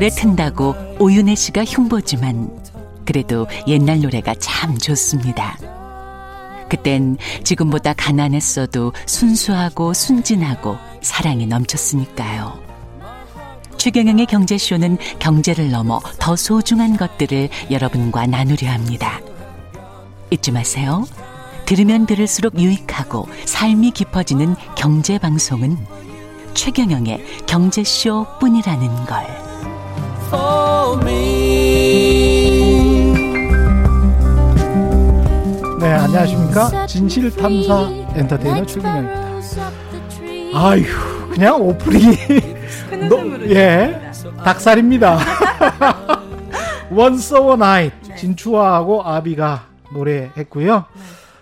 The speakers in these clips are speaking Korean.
노래 튼다고 오윤혜 씨가 흉보지만 그래도 옛날 노래가 참 좋습니다. 그땐 지금보다 가난했어도 순수하고 순진하고 사랑이 넘쳤으니까요. 최경영의 경제쇼는 경제를 넘어 더 소중한 것들을 여러분과 나누려 합니다. 잊지 마세요. 들으면 들을수록 유익하고 삶이 깊어지는 경제 방송은 최경영의 경제쇼 뿐이라는 걸. For me. 네, 안녕하십니까? 진실탐사 엔터테이너 최경영입니다. 아휴, 그냥 오프닝이 너, 예, 닭살입니다. Once Over Night 진추아하고 아비가 노래했고요.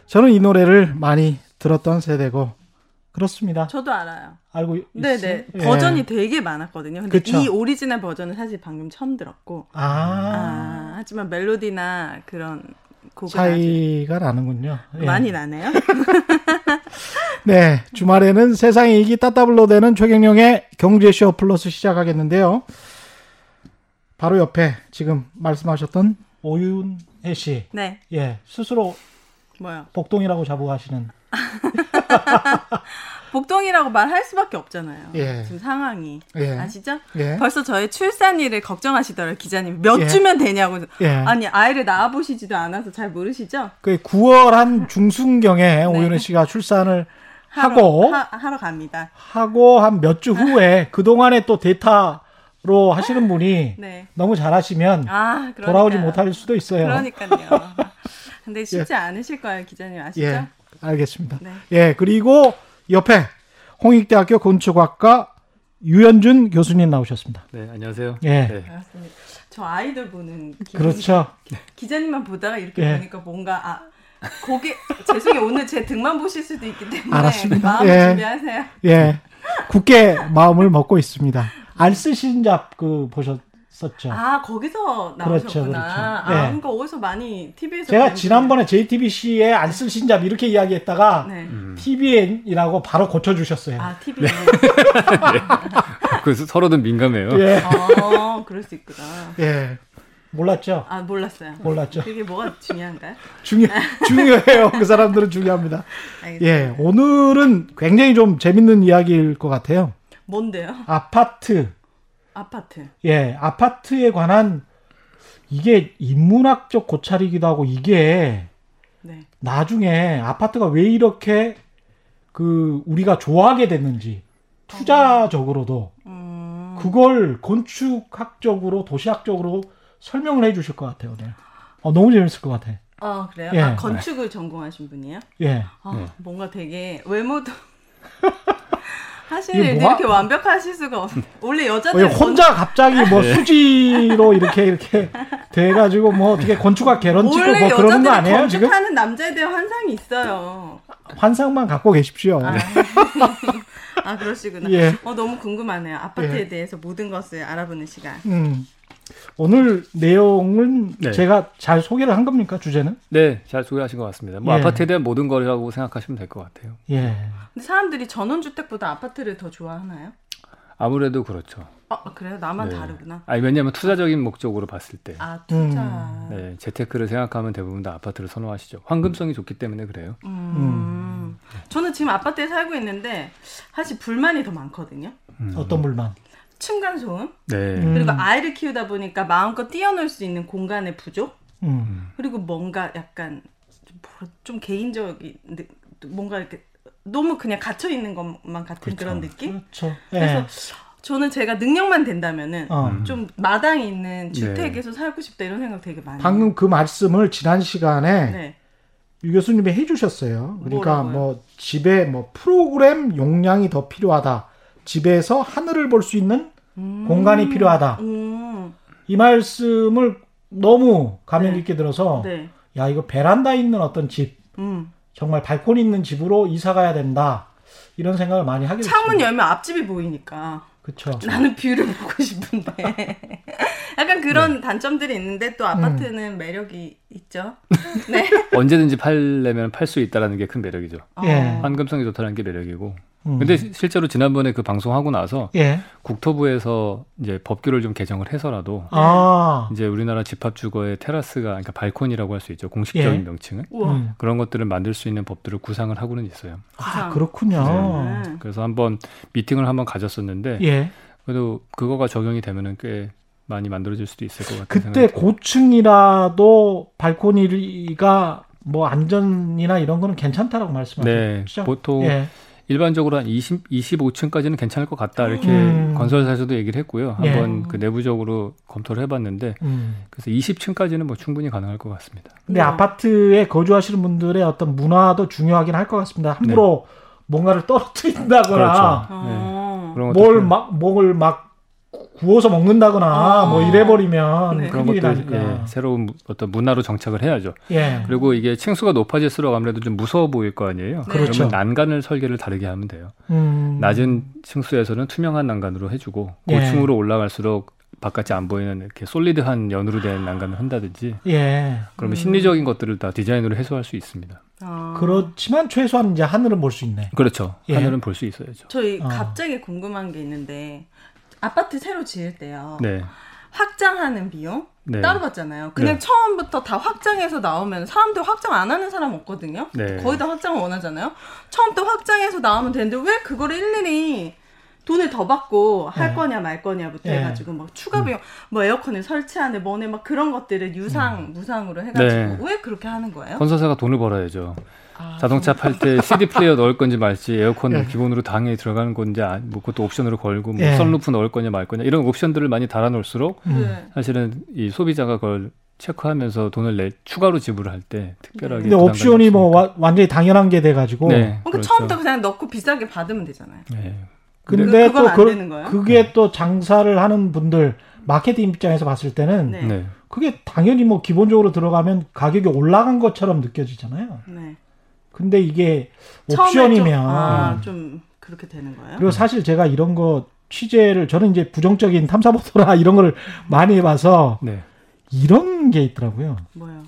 저는 이 노래를 많이 들었던 세대고 그렇습니다. 저도 알아요. 알고 있- 네네 있어요? 예. 버전이 되게 많았거든요. 근데 그쵸. 이 오리지널 버전은 사실 방금 처음 들었고 아, 아, 하지만 멜로디나 그런 곡은 차이가 나는군요. 예. 많이 나네요. 네, 주말에는 세상의 이익이 따따블로 되는 최경영의 경제쇼 플러스 시작하겠는데요. 바로 옆에 지금 말씀하셨던 오윤혜 씨, 네 예, 스스로 뭐요? 복동이라고 자부하시는, 복동이라고 말할 수밖에 없잖아요. 예. 지금 상황이 예. 아시죠? 예, 벌써 저의 출산일을 걱정하시더라고요 기자님 몇 예. 주면 되냐고 예. 아니 아이를 낳아 보시지도 않아서 잘 모르시죠? 그 9월 한 중순경에 오윤혜 씨가 출산을 하고, 하, 하러 갑니다. 하고 한 몇 주 후에 그 동안에 또 데이터 로 하시는 분이 네. 너무 잘하시면 아. 돌아오지 못할 수도 있어요. 그러니까요. 근데 쉽지 않으실 거예요 기자님 아시죠? 예, 알겠습니다. 네. 예, 그리고 옆에 홍익대학교 건축학과 유현준 교수님 나오셨습니다. 네, 안녕하세요. 예. 네. 반갑습니다. 저 아이돌 보는 기분. 그렇죠. 기자님만 보다가 이렇게 예. 보니까 뭔가 아 고개 죄송해요 오늘 제 등만 보실 수도 있기 때문에 알았습니다. 마음을 예. 준비하세요. 예, 굳게 마음을 먹고 있습니다. 알쓰신 잡 그 보셨 었죠. 아 거기서 나오셨구나. 그렇죠, 그렇죠. 아 예. 그러니까 어디서 많이 TV에서 제가 지난번에 JTBC에 알쓰신잡 이렇게 이야기했다가 네. 음. TVN이라고 바로 고쳐주셨어요. 아 TV. 그래서 서로들 민감해요. 예, 어 그럴 수 있구나. 예, 몰랐죠. 아 몰랐어요. 몰랐죠. 그게 뭐가 중요한가요? 중요 중요해요. 그 사람들은 중요합니다. 알겠습니다. 예, 오늘은 굉장히 좀 재밌는 이야기일 것 같아요. 뭔데요? 아파트. 아파트. 예, 아파트에 관한 이게 인문학적 고찰이기도 하고 이게 네. 나중에 아파트가 왜 이렇게 그 우리가 좋아하게 됐는지 투자적으로도 음. 그걸 건축학적으로 도시학적으로 설명을 해 주실 것 같아요. 네. 어, 너무 재밌을 것 같아. 아 그래요? 예. 아 건축을 전공하신 분이에요? 예. 아, 네. 뭔가 되게 외모도 하시는 일도 뭐가- 이렇게 완벽하실 수가 없. 원래 왜 여자들 혼자 갑자기 뭐 수지로 이렇게 이렇게 돼가지고 뭐 어떻게 건축학 개론 찍고 원래 뭐 그러는 거 아니에요 지금? 건축하는 남자에 대한 환상이 있어요. 환상만 갖고 계십시오. 아, 아 그러시구나. 예. 어 너무 궁금하네요. 아파트에 예. 대해서 모든 것을 알아보는 시간. 음. 오늘 내용은 네. 제가 잘 소개를 한 겁니까 주제는? 네, 잘 소개하신 것 같습니다. 뭐 예. 아파트에 대한 모든 거라고 생각하시면 될 것 같아요. 예. 근데 사람들이 전원주택보다 아파트를 더 좋아하나요? 아무래도 그렇죠. 아 그래요? 나만 네. 다르구나. 아니 왜냐하면 투자적인 목적으로 봤을 때, 아 투자. 음. 네, 재테크를 생각하면 대부분 다 아파트를 선호하시죠. 황금성이 좋기 때문에 그래요. 음. 저는 지금 아파트에 살고 있는데 사실 불만이 더 많거든요. 음. 어떤 불만? 층간 소음 네, 음. 그리고 아이를 키우다 보니까 마음껏 뛰어놀 수 있는 공간의 부족 음. 그리고 뭔가 약간 좀, 개인적인 느- 뭔가 이렇게 너무 그냥 갇혀 있는 것만 같은 그런 느낌. 그렇죠. 그래서 예. 저는 제가 능력만 된다면은 어. 좀 마당에 있는 주택에서 살고 싶다 이런 생각 되게 많이. 방금 그 말씀을 지난 시간에. 네. 유 교수님이 해주셨어요. 그러니까 뭐라고요? 뭐 집에 뭐 프로그램 용량이 더 필요하다. 집에서 하늘을 볼 수 있는 음. 공간이 필요하다. 음. 이 말씀을 너무 감명 네. 깊게 들어서 네. 야 이거 베란다 있는 어떤 집 음. 정말 발코니 있는 집으로 이사 가야 된다 이런 생각을 많이 하게 됐습니다. 창문 열면 앞집이 보이니까. 그렇죠. 나는 뷰를 보고 싶은데 약간 그런 단점들이 있는데 또 아파트는 매력이 있죠. 네. 언제든지 팔려면 팔 수 있다라는 게 큰 매력이죠. 예. 어. 환금성이 좋다는 게 매력이고. 음. 근데 시- 실제로 지난번에 그 방송하고 나서 예. 국토부에서 이제 법규를 좀 개정을 해서라도 아. 이제 우리나라 집합 주거의 테라스가 그러니까 발코니라고 할 수 있죠. 공식적인 예. 명칭은 우와. 음. 그런 것들을 만들 수 있는 법들을 구상을 하고는 있어요. 아, 그렇군요. 네. 그래서 한번 미팅을 한번 가졌었는데 예. 그래도 그거가 적용이 되면은 꽤 많이 만들어질 수도 있을 것 같아요. 그때 고층이라도 발코니가 뭐 안전이나 이런 거는 괜찮다라고 말씀하셨죠. 네, 보통 예. 일반적으로 한 20, 25층까지는 괜찮을 것 같다 이렇게 음. 건설사에서도 얘기를 했고요. 예. 한번 그 내부적으로 검토를 해봤는데 음. 그래서 20층까지는 뭐 충분히 가능할 것 같습니다. 근데 우와. 아파트에 거주하시는 분들의 어떤 문화도 중요하긴 할 것 같습니다. 함부로 뭔가를 떨어뜨린다거나 네. 그렇죠. 어. 그런 것도 뭘 좀- 막 목을 막 구워서 먹는다거나 어. 뭐 이래버리면 네. 그런 것들. 예, 새로운 무- 어떤 문화로 정착을 해야죠. 예. 그리고 이게 층수가 높아질수록 아무래도 좀 무서워 보일 거 아니에요. 네. 그렇죠. 그러면 난간을 설계를 다르게 하면 돼요. 음. 낮은 층수에서는 투명한 난간으로 해주고 예. 고층으로 올라갈수록 바깥이 안 보이는 이렇게 솔리드한 연으로 된 난간을 한다든지 예. 그러면 음. 심리적인 것들을 다 디자인으로 해소할 수 있습니다. 어. 그렇지만 최소한 이제 하늘은 볼 수 있네. 그렇죠. 예. 하늘은 볼 수 있어야죠. 저희 어. 갑자기 궁금한 게 있는데 아파트 새로 지을 때요. 네. 확장하는 비용 네. 따로 받잖아요. 그냥 네. 처음부터 다 확장해서 나오면 사람들 확장 안 하는 사람 없거든요. 네. 거의 다 확장을 원하잖아요. 처음부터 확장해서 나오면 되는데 왜 그거를 일일이 돈을 더 받고 할 네. 거냐 말 거냐부터 네. 해가지고 막 추가 비용, 뭐 에어컨을 설치하네 뭐네 막 그런 것들을 유상 무상으로 해가지고 네. 왜 그렇게 하는 거예요? 건설사가 돈을 벌어야죠. 아, 자동차 팔 때 CD 플레이어 넣을 건지 말지 에어컨 예. 기본으로 당연히 들어가는 건지 아, 뭐 그것도 옵션으로 걸고 뭐 예. 선루프 넣을 거냐 말 거냐 이런 옵션들을 많이 달아놓을수록 음. 네. 사실은 이 소비자가 그걸 체크하면서 돈을 내 추가로 지불을 할 때 특별하게 근데 옵션이 뭐 없으니까. 와- 완전히 당연한 게 돼가지고. 네, 그러니까 그렇죠. 처음부터 그냥 넣고 비싸게 받으면 되잖아요. 네. 근데 그- 그건 또안 그, 되는 거예요? 그게 또 장사를 하는 분들 마케팅 입장에서 봤을 때는 네. 네. 그게 당연히 뭐 기본적으로 들어가면 가격이 올라간 것처럼 느껴지잖아요. 네. 근데 이게 옵션이면 좀, 아, 좀 그렇게 되는 거예요? 그리고 사실 제가 이런 거 취재를 저는 이제 부정적인 탐사 보도나 이런 걸 많이 해봐서 네. 이런 게 있더라고요. 뭐요?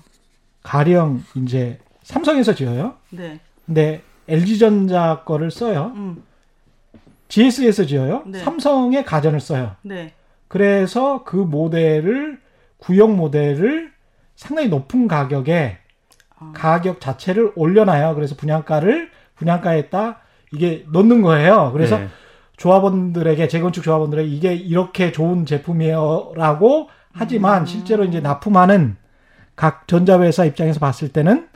가령 이제 삼성에서 지어요. 네. 근데 LG전자 거를 써요. 음. GS에서 지어요. 네. 삼성의 가전을 써요. 네. 그래서 그 모델을 구형 모델을 상당히 높은 가격에 아. 가격 자체를 올려놔요. 그래서 분양가를 분양가에다 이게 넣는 거예요. 그래서 네. 조합원들에게 재건축 조합원들에게 이게 이렇게 좋은 제품이에요라고 하지만 실제로 이제 납품하는 각 전자회사 입장에서 봤을 때는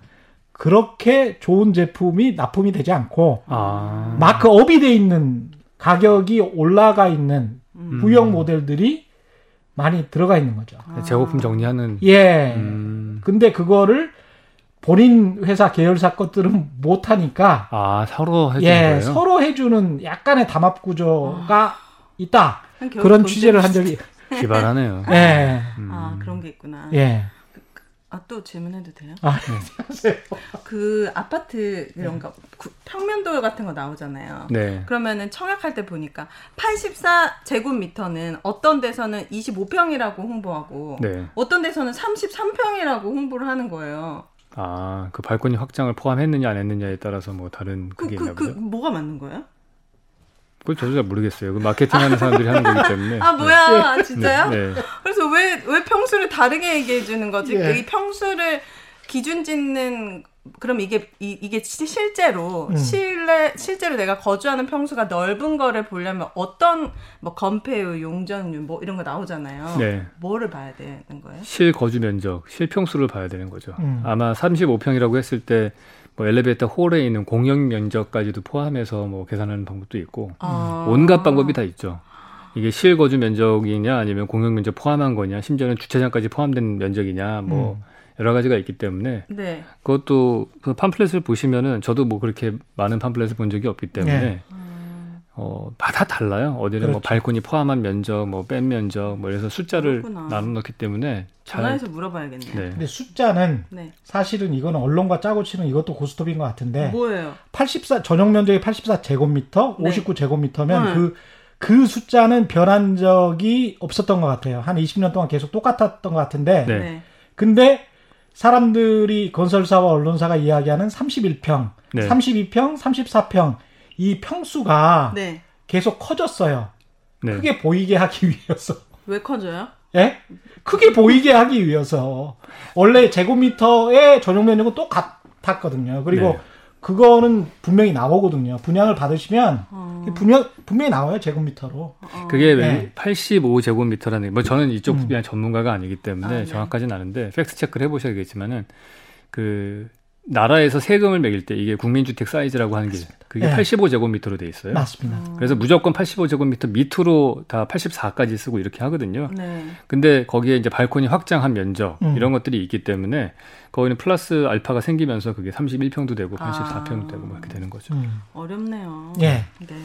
그렇게 좋은 제품이 납품이 되지 않고 아. 마크업이 돼 있는 가격이 올라가 있는 음. 구형 모델들이 많이 들어가 있는 거죠. 아. 재고품 정리하는. 예. 음. 근데 그거를 본인 회사 계열사 것들은 못 하니까 아 서로 해주는 예, 거예요. 서로 해주는 약간의 담합 구조가 있다. 그냥 결국 그런 돈 취재를 한 적이 기발하네요. 예. 음. 아 그런 게 있구나. 예. 아또 질문해도 돼요? 아, 그 아파트 이런 거 구- 평면도 같은 거 나오잖아요. 네. 그러면은 청약할 때 보니까 84 제곱미터는 어떤 데서는 25평이라고 홍보하고 네. 어떤 데서는 33평이라고 홍보를 하는 거예요. 아, 그 발코니 확장을 포함했느냐 안 했느냐에 따라서 뭐 다른 그, 그게 그, 있나 그, 보죠. 뭐가 맞는 거예요? 그걸 저도 잘 모르겠어요. 그 마케팅하는 사람들이 하는 거기 때문에. 아, 뭐야, 네. 진짜요? 네. 그래서 왜, 왜 평수를 다르게 얘기해 주는 거지? 예. 이 평수를 기준 짓는, 그럼 이게, 이, 이게 시- 실제로, 음. 실내, 실제로 내가 거주하는 평수가 넓은 거를 보려면 어떤, 뭐, 건폐율, 용적률, 뭐, 이런 거 나오잖아요. 네. 뭐를 봐야 되는 거예요? 실 거주 면적, 실 평수를 봐야 되는 거죠. 음. 아마 35평이라고 했을 때 뭐 엘리베이터 홀에 있는 공용 면적까지도 포함해서 뭐 계산하는 방법도 있고 아. 온갖 방법이 다 있죠. 이게 실거주 면적이냐 아니면 공용 면적 포함한 거냐 심지어는 주차장까지 포함된 면적이냐 뭐 음. 여러 가지가 있기 때문에 네. 그것도 그 팜플렛을 보시면은 저도 뭐 그렇게 많은 팜플렛을 본 적이 없기 때문에 네. 어, 다 달라요. 어디는 뭐 그렇죠. 발코니 포함한 면적, 뭐 뺀 면적, 뭐 이래서 숫자를 그렇구나. 나눠 넣기 때문에 잘 전화해서 물어봐야겠네요. 네. 근데 숫자는 네. 사실은 이거는 언론과 짜고 치는 이것도 고스톱인 것 같은데 뭐예요? 84 전용 면적이 84 제곱미터, 네. 59 제곱미터면 네. 그그 숫자는 변한 적이 없었던 것 같아요. 한 20년 동안 계속 똑같았던 것 같은데 네. 네. 근데 사람들이 건설사와 언론사가 이야기하는 31평, 네. 32평, 34평 이 평수가 네. 계속 커졌어요. 네. 크게 보이게 하기 위해서. 왜 커져요? 예? 크게 보이게 하기 위해서. 원래 제곱미터의 전용 면적은 똑같았거든요. 그리고 네. 그거는 분명히 나오거든요. 분양을 받으시면 어. 분명 분명히 나와요 제곱미터로. 그게 네. 85제곱미터라는 뭐 저는 이쪽 음. 분야 전문가가 아니기 때문에 아, 네. 정확하지는 않은데 팩스 체크를 해보셔야겠지만은 그 나라에서 세금을 매길 때 이게 국민주택 사이즈라고 하는 게 그게 네. 85제곱미터로 돼 있어요. 맞습니다. 그래서 무조건 85제곱미터 밑으로 다 84까지 쓰고 이렇게 하거든요. 네. 근데 거기에 이제 발코니 확장한 면적 음. 이런 것들이 있기 때문에 거기는 플러스 알파가 생기면서 그게 31평도 되고 아. 84평도 되고 뭐 이렇게 되는 거죠. 음. 어렵네요. 예. 네.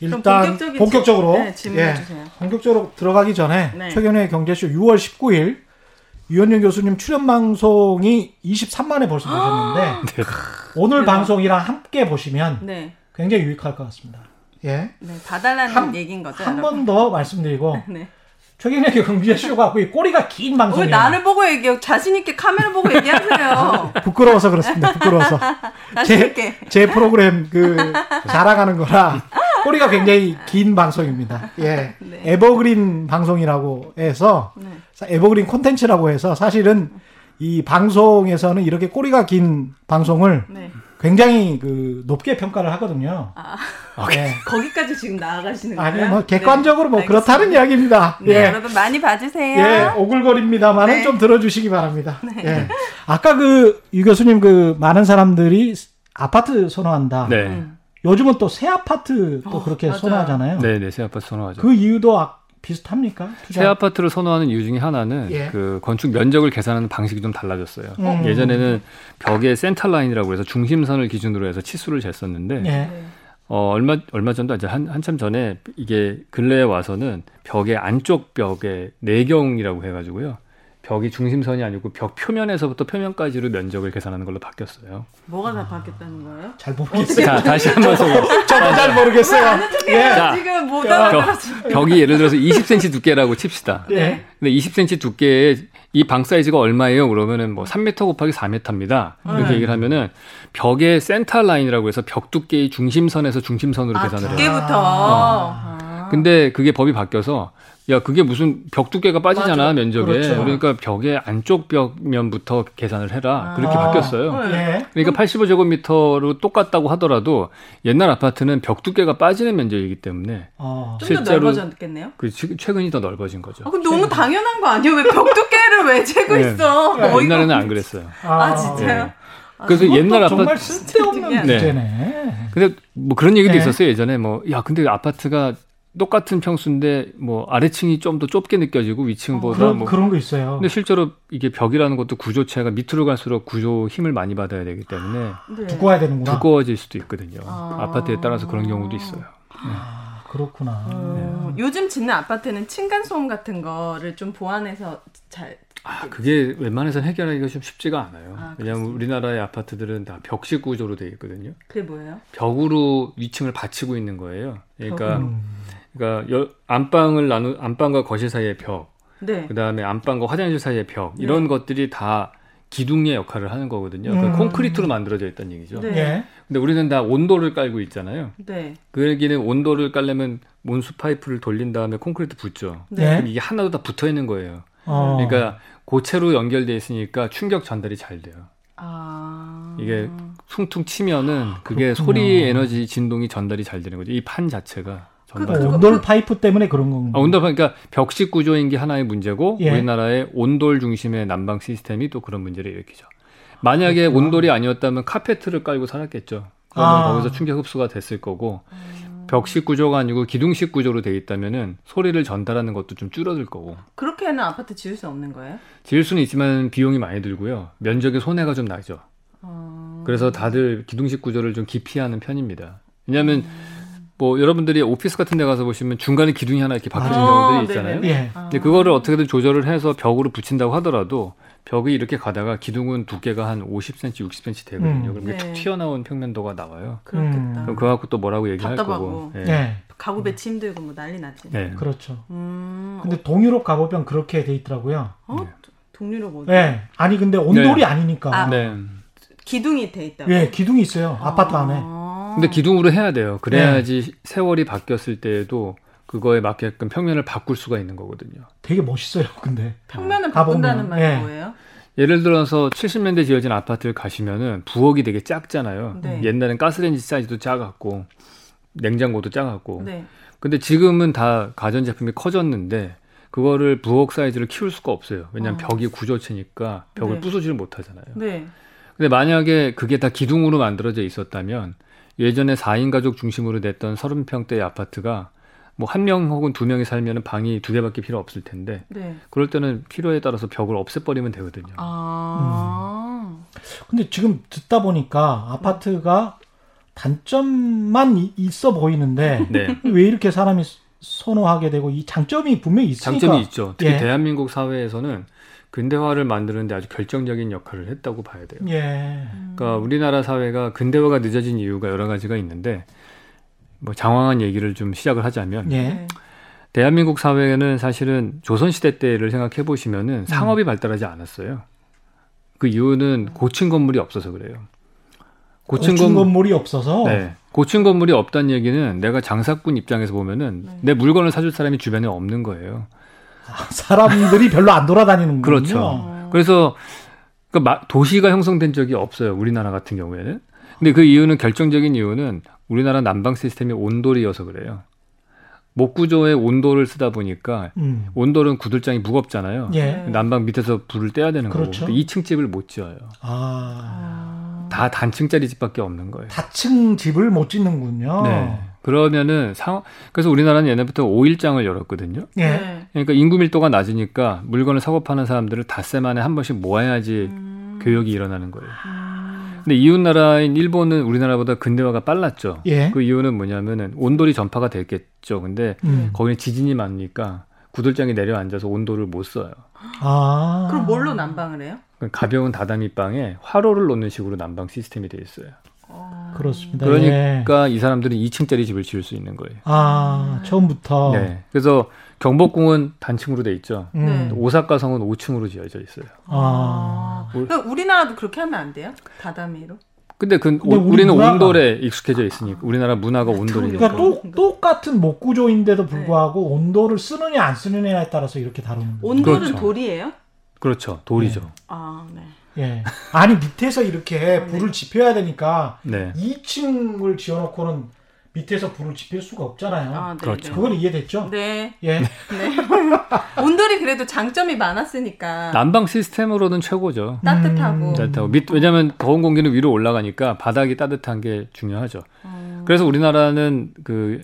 일단 본격적으로 질- 네, 질문해 예, 주세요. 본격적으로 들어가기 전에 네. 최근에 경제쇼 6월 19일 유현영 교수님 출연 방송이 23만에 벌써 보셨는데 네. 오늘 대박. 방송이랑 함께 보시면 네. 굉장히 유익할 것 같습니다. 예. 네. 봐달라는 한- 얘기인 거죠. 한? 번 더 말씀드리고 네. 최근에 경제쇼가 거의 꼬리가 긴왜 방송이에요. 나를 보고 얘기해요? 자신 있게 카메라 보고 얘기하세요. 부끄러워서 그렇습니다. 부끄러워서 제. 제 프로그램 그 자랑하는 거라 꼬리가 굉장히 긴 방송입니다. 예, 네. 에버그린 방송이라고 해서 네. 에버그린 콘텐츠라고 해서 사실은 이 방송에서는 이렇게 꼬리가 긴 방송을 네. 굉장히 그 높게 평가를 하거든요. 아, 예. 거기까지 지금 나아가시는 거예요? 아니 뭐 객관적으로 뭐 네, 그렇다는 알겠습니다. 이야기입니다. 네, 예. 여러분 많이 봐주세요. 예, 오글거립니다만은 네. 좀 들어주시기 바랍니다. 예. 아까 그 유 교수님 그 많은 사람들이 아파트 선호한다. 네. 음. 요즘은 또 새 아파트 또 어, 그렇게 맞아요. 선호하잖아요. 네, 네, 새 아파트 선호하죠. 그 이유도 아- 비슷합니까? 투자? 새 아파트를 선호하는 이유 중에 하나는 예. 그 건축 면적을 계산하는 방식이 좀 달라졌어요. 음. 예전에는 벽에 센터 라인이라고 해서 중심선을 기준으로 해서 치수를 쟀었는데 예. 네. 어, 얼마 얼마 전도 이제 한 한참 전에 이게 근래에 와서는 벽의 안쪽 벽에 내경이라고 해가지고요. 벽이 중심선이 아니고 벽 표면에서부터 표면까지로 면적을 계산하는 걸로 바뀌었어요. 뭐가 다 바뀌었다는 거예요? 잘 모르겠어요. 자, 다시 한번 소 저도 잘 모르겠어요. 예. 자, 지금 못 벽. 벽이 예를 들어서 20cm 두께라고 칩시다. 예. 근데 20cm 두께의 이방 사이즈가 얼마예요? 그러면은 뭐 3m 곱하기 4m입니다. 이렇게 네. 얘기를 하면은 벽의 센터 라인이라고 해서 벽 두께의 중심선에서 중심선으로 아, 계산을 해요. 두께부터. 아. 근데 그게 법이 바뀌어서 야 그게 무슨 벽 두께가 빠지잖아 맞아. 면적에 그렇죠. 그러니까 벽의 안쪽 벽면부터 계산을 해라 아. 그렇게 바뀌었어요. 네. 예. 그러니까 85제곱미터로 똑같다고 하더라도 옛날 아파트는 벽 두께가 빠지는 면적이기 때문에 어. 좀더 실제로- 넓어졌겠네요. 그 최- 최근이 더 넓어진 거죠. 아, 그럼 너무 당연한 거 아니에요? 왜 벽 두께를 왜 재고 네. 있어? 어이가 옛날에는 안 없네. 그랬어요. 아, 진짜요? 예. 그래서 그것도 옛날 정말 아파트 쓸데없는 네. 문제네. 근데 뭐 그런 얘기도 네. 있었어요 예전에 뭐 야 근데 아파트가 똑같은 평수인데 뭐 아래층이 좀 더 좁게 느껴지고 위층보다 그런 뭐 그런 거 있어요. 근데 실제로 이게 벽이라는 것도 구조체가 밑으로 갈수록 구조 힘을 많이 받아야 되기 때문에 네. 두꺼워야 되는구나. 두꺼워질 수도 있거든요. 아. 아파트에 따라서 그런 경우도 있어요. 아, 그렇구나. 어, 요즘 짓는 아파트는 층간 소음 같은 거를 좀 보완해서 잘 아, 그게 웬만해서 해결하기가 좀 쉽지가 않아요. 아, 왜냐하면 우리나라의 아파트들은 다 벽식 구조로 되어 있거든요. 그게 뭐예요? 벽으로 위층을 받치고 있는 거예요. 그러니까, 음. 그러니까 여- 안방을 나누 안방과 거실 사이의 벽, 네. 그다음에 안방과 화장실 사이의 벽 이런 네. 것들이 다 기둥의 역할을 하는 거거든요. 그러니까 음. 콘크리트로 만들어져 있다는 얘기죠. 네. 예. 근데 우리는 다 온돌을 깔고 있잖아요. 네. 그 얘기는 온돌을 깔려면 온수 파이프를 돌린 다음에 콘크리트 붓죠. 네. 그럼 이게 하나도 다 붙어 있는 거예요. 어. 그러니까 고체로 연결돼 있으니까 충격 전달이 잘 돼요. 아. 이게 퉁퉁 치면은 그게 그렇군요. 소리 에너지 진동이 전달이 잘 되는 거죠. 이 판 자체가 전달. 그거- 온돌 파이프 때문에 그런 건가? 아, 온돌 그러니까 벽식 구조인 게 하나의 문제고 예. 우리나라의 온돌 중심의 난방 시스템이 또 그런 문제를 일으키죠. 만약에 온돌이 아니었다면 카페트를 깔고 살았겠죠. 그러면 아. 거기서 충격 흡수가 됐을 거고 벽식 구조가 아니고 기둥식 구조로 돼 있다면은 소리를 전달하는 것도 좀 줄어들 거고 그렇게는 아파트 지을 수 없는 거예요? 지을 수는 있지만 비용이 많이 들고요. 면적에 손해가 좀 나죠. 어. 그래서 다들 기둥식 구조를 좀 기피하는 편입니다. 왜냐하면 뭐 여러분들이 오피스 같은 데 가서 보시면 중간에 기둥이 하나 이렇게 박혀진 아, 경우들이 있잖아요. 예. 아. 근데 그거를 어떻게든 조절을 해서 벽으로 붙인다고 하더라도 벽이 이렇게 가다가 기둥은 두께가 한 50cm, 60cm 되거든요. 음. 그럼 이게 네. 툭 튀어나온 평면도가 나와요. 그렇겠다. 음. 그럼 그거 갖고 또 뭐라고 얘기할 답답하고. 거고. 예. 예. 가구 배치 힘들고 뭐 난리 났지. 네. 그렇죠. 음. 근데 동유럽 가보면 그렇게 돼 있더라고요. 어? 네. 동유럽 어디? 예. 아니 근데 온돌이 네. 아니니까. 아. 네. 기둥이 돼 있다고. 예, 기둥이 있어요. 아 파트 안에. 아. 근데 기둥으로 해야 돼요. 그래야지 세월이 바뀌었을 때에도 그거에 맞게끔 평면을 바꿀 수가 있는 거거든요. 되게 멋있어요. 근데 평면을 바꾼다는 말이 예. 뭐예요? 예를 들어서 70년대 지어진 아파트를 가시면은 부엌이 되게 작잖아요. 네. 옛날엔 가스레인지 사이즈도 작았고 냉장고도 작았고. 네. 근데 지금은 다 가전제품이 커졌는데 그거를 부엌 사이즈를 키울 수가 없어요. 왜냐하면 어. 벽이 구조체니까 벽을 네. 부수지를 못하잖아요. 네. 근데 만약에 그게 다 기둥으로 만들어져 있었다면 예전에 4인 가족 중심으로 냈던 30평대의 아파트가 뭐 한 명 혹은 두 명이 살면 방이 두 개밖에 필요 없을 텐데 네. 그럴 때는 필요에 따라서 벽을 없애버리면 되거든요. 아. 근데 지금 듣다 보니까 아파트가 단점만 이- 있어 보이는데 네. 왜 이렇게 사람이 선호하게 되고 이 장점이 분명히 있으니까 장점이 있죠. 특히 예. 대한민국 사회에서는 근대화를 만드는데 아주 결정적인 역할을 했다고 봐야 돼요. 예. 그러니까 우리나라 사회가 근대화가 늦어진 이유가 여러 가지가 있는데 뭐 장황한 얘기를 좀 시작을 하자면 예. 네. 대한민국 사회는 사실은 조선시대 때를 생각해 보시면은 상업이 발달하지 않았어요. 그 이유는 고층 건물이 없어서 그래요. 고층, 고층 건물, 건물이 없어서 네. 고층 건물이 없다는 얘기는 내가 장사꾼 입장에서 보면은 네. 내 물건을 사줄 사람이 주변에 없는 거예요. 사람들이 별로 안 돌아다니는 거군요. 그렇죠. 어. 그래서 그 마- 도시가 형성된 적이 없어요. 우리나라 같은 경우에는. 근데 그 이유는 결정적인 이유는 우리나라 난방 시스템이 온돌이어서 그래요. 목구조에 온돌을 쓰다 보니까 음. 온돌은 구들장이 무겁잖아요. 예. 네. 난방 밑에서 불을 떼야 되는 그렇죠. 거고. 2층 집을 못 지어요. 아. 다 단층짜리 집밖에 없는 거예요. 다층 집을 못 짓는군요. 네. 그러면은 상 그래서 우리나라는 옛날부터 5일장을 열었거든요. 예. 네. 그러니까 인구 밀도가 낮으니까 물건을 사고 파는 사람들을 닷새 만에 한 번씩 모아야지 음. 교역이 일어나는 거예요. 음. 근데 이웃 나라인 일본은 우리나라보다 근대화가 빨랐죠. 예. 그 이유는 뭐냐면은 온돌이 전파가 됐겠죠. 근데 음. 거기는 지진이 많으니까 구들장이 내려앉아서 온돌을 못 써요. 아. 그럼 뭘로 난방을 해요? 그러니까 가벼운 다다미 방에 화로를 놓는 식으로 난방 시스템이 돼 있어요. 어. 그렇습니다. 예. 그러니까 이 사람들은 2층짜리 집을 지을 수 있는 거예요. 아, 처음부터. 네. 그래서 경복궁은 단층으로 돼 있죠. 음. 네. 오사카 성은 5층으로 지어져 있어요. 아. 그럼 우리나라도 그렇게 하면 안 돼요? 다다미로? 근데 그 근데 오- 우리 우리는 문화가- 온돌에 익숙해져 있으니까 우리나라 문화가 온돌이니까. 그러니까 또, 똑같은 목구조인데도 불구하고 온도를 쓰느냐 안 쓰느냐에 따라서 이렇게 다루는 거예요. 온돌은 그렇죠. 돌이에요? 그렇죠. 돌이죠. 아, 네. 예. 아니 밑에서 이렇게 불을 지펴야 되니까 네. 2층을 지어놓고는 밑에서 불을 지필 수가 없잖아요. 아, 네. 그렇죠. 네. 그건 이해됐죠? 네. 예. 네. 온돌이 그래도 장점이 많았으니까 난방 시스템으로는 최고죠. 따뜻하고. 음. 따뜻하고 밑 왜냐하면 더운 공기는 위로 올라가니까 바닥이 따뜻한 게 중요하죠. 음. 그래서 우리나라는 그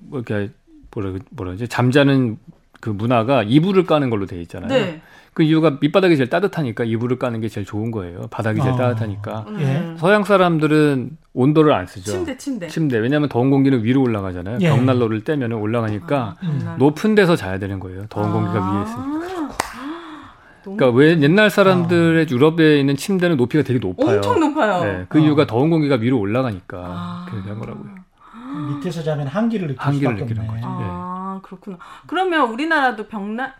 뭐 이렇게 뭐라 뭐라 그러지 잠자는 그 문화가 이불을 까는 걸로 돼 있잖아요. 네. 그 이유가 밑바닥이 제일 따뜻하니까 이불을 까는 게 제일 좋은 거예요. 바닥이 제일 아. 따뜻하니까. 음. 예. 서양 사람들은 온도를 안 쓰죠. 침대, 침대. 침대. 왜냐하면 더운 공기는 위로 올라가잖아요. 예. 벽난로를 떼면 올라가니까 아, 높은 데서 자야 되는 거예요. 더운 공기가 위에 있으니까. 그러니까 왜 옛날 사람들의 유럽에 있는 침대는 높이가 되게 높아요. 엄청 높아요. 네, 그 어. 이유가 더운 공기가 위로 올라가니까 아. 그렇게 한 거라고요. 밑에서 자면 한기를 느낄 한기를 수밖에 느끼는 없네. 거죠. 아, 그렇구나. 그러면 우리나라도 벽난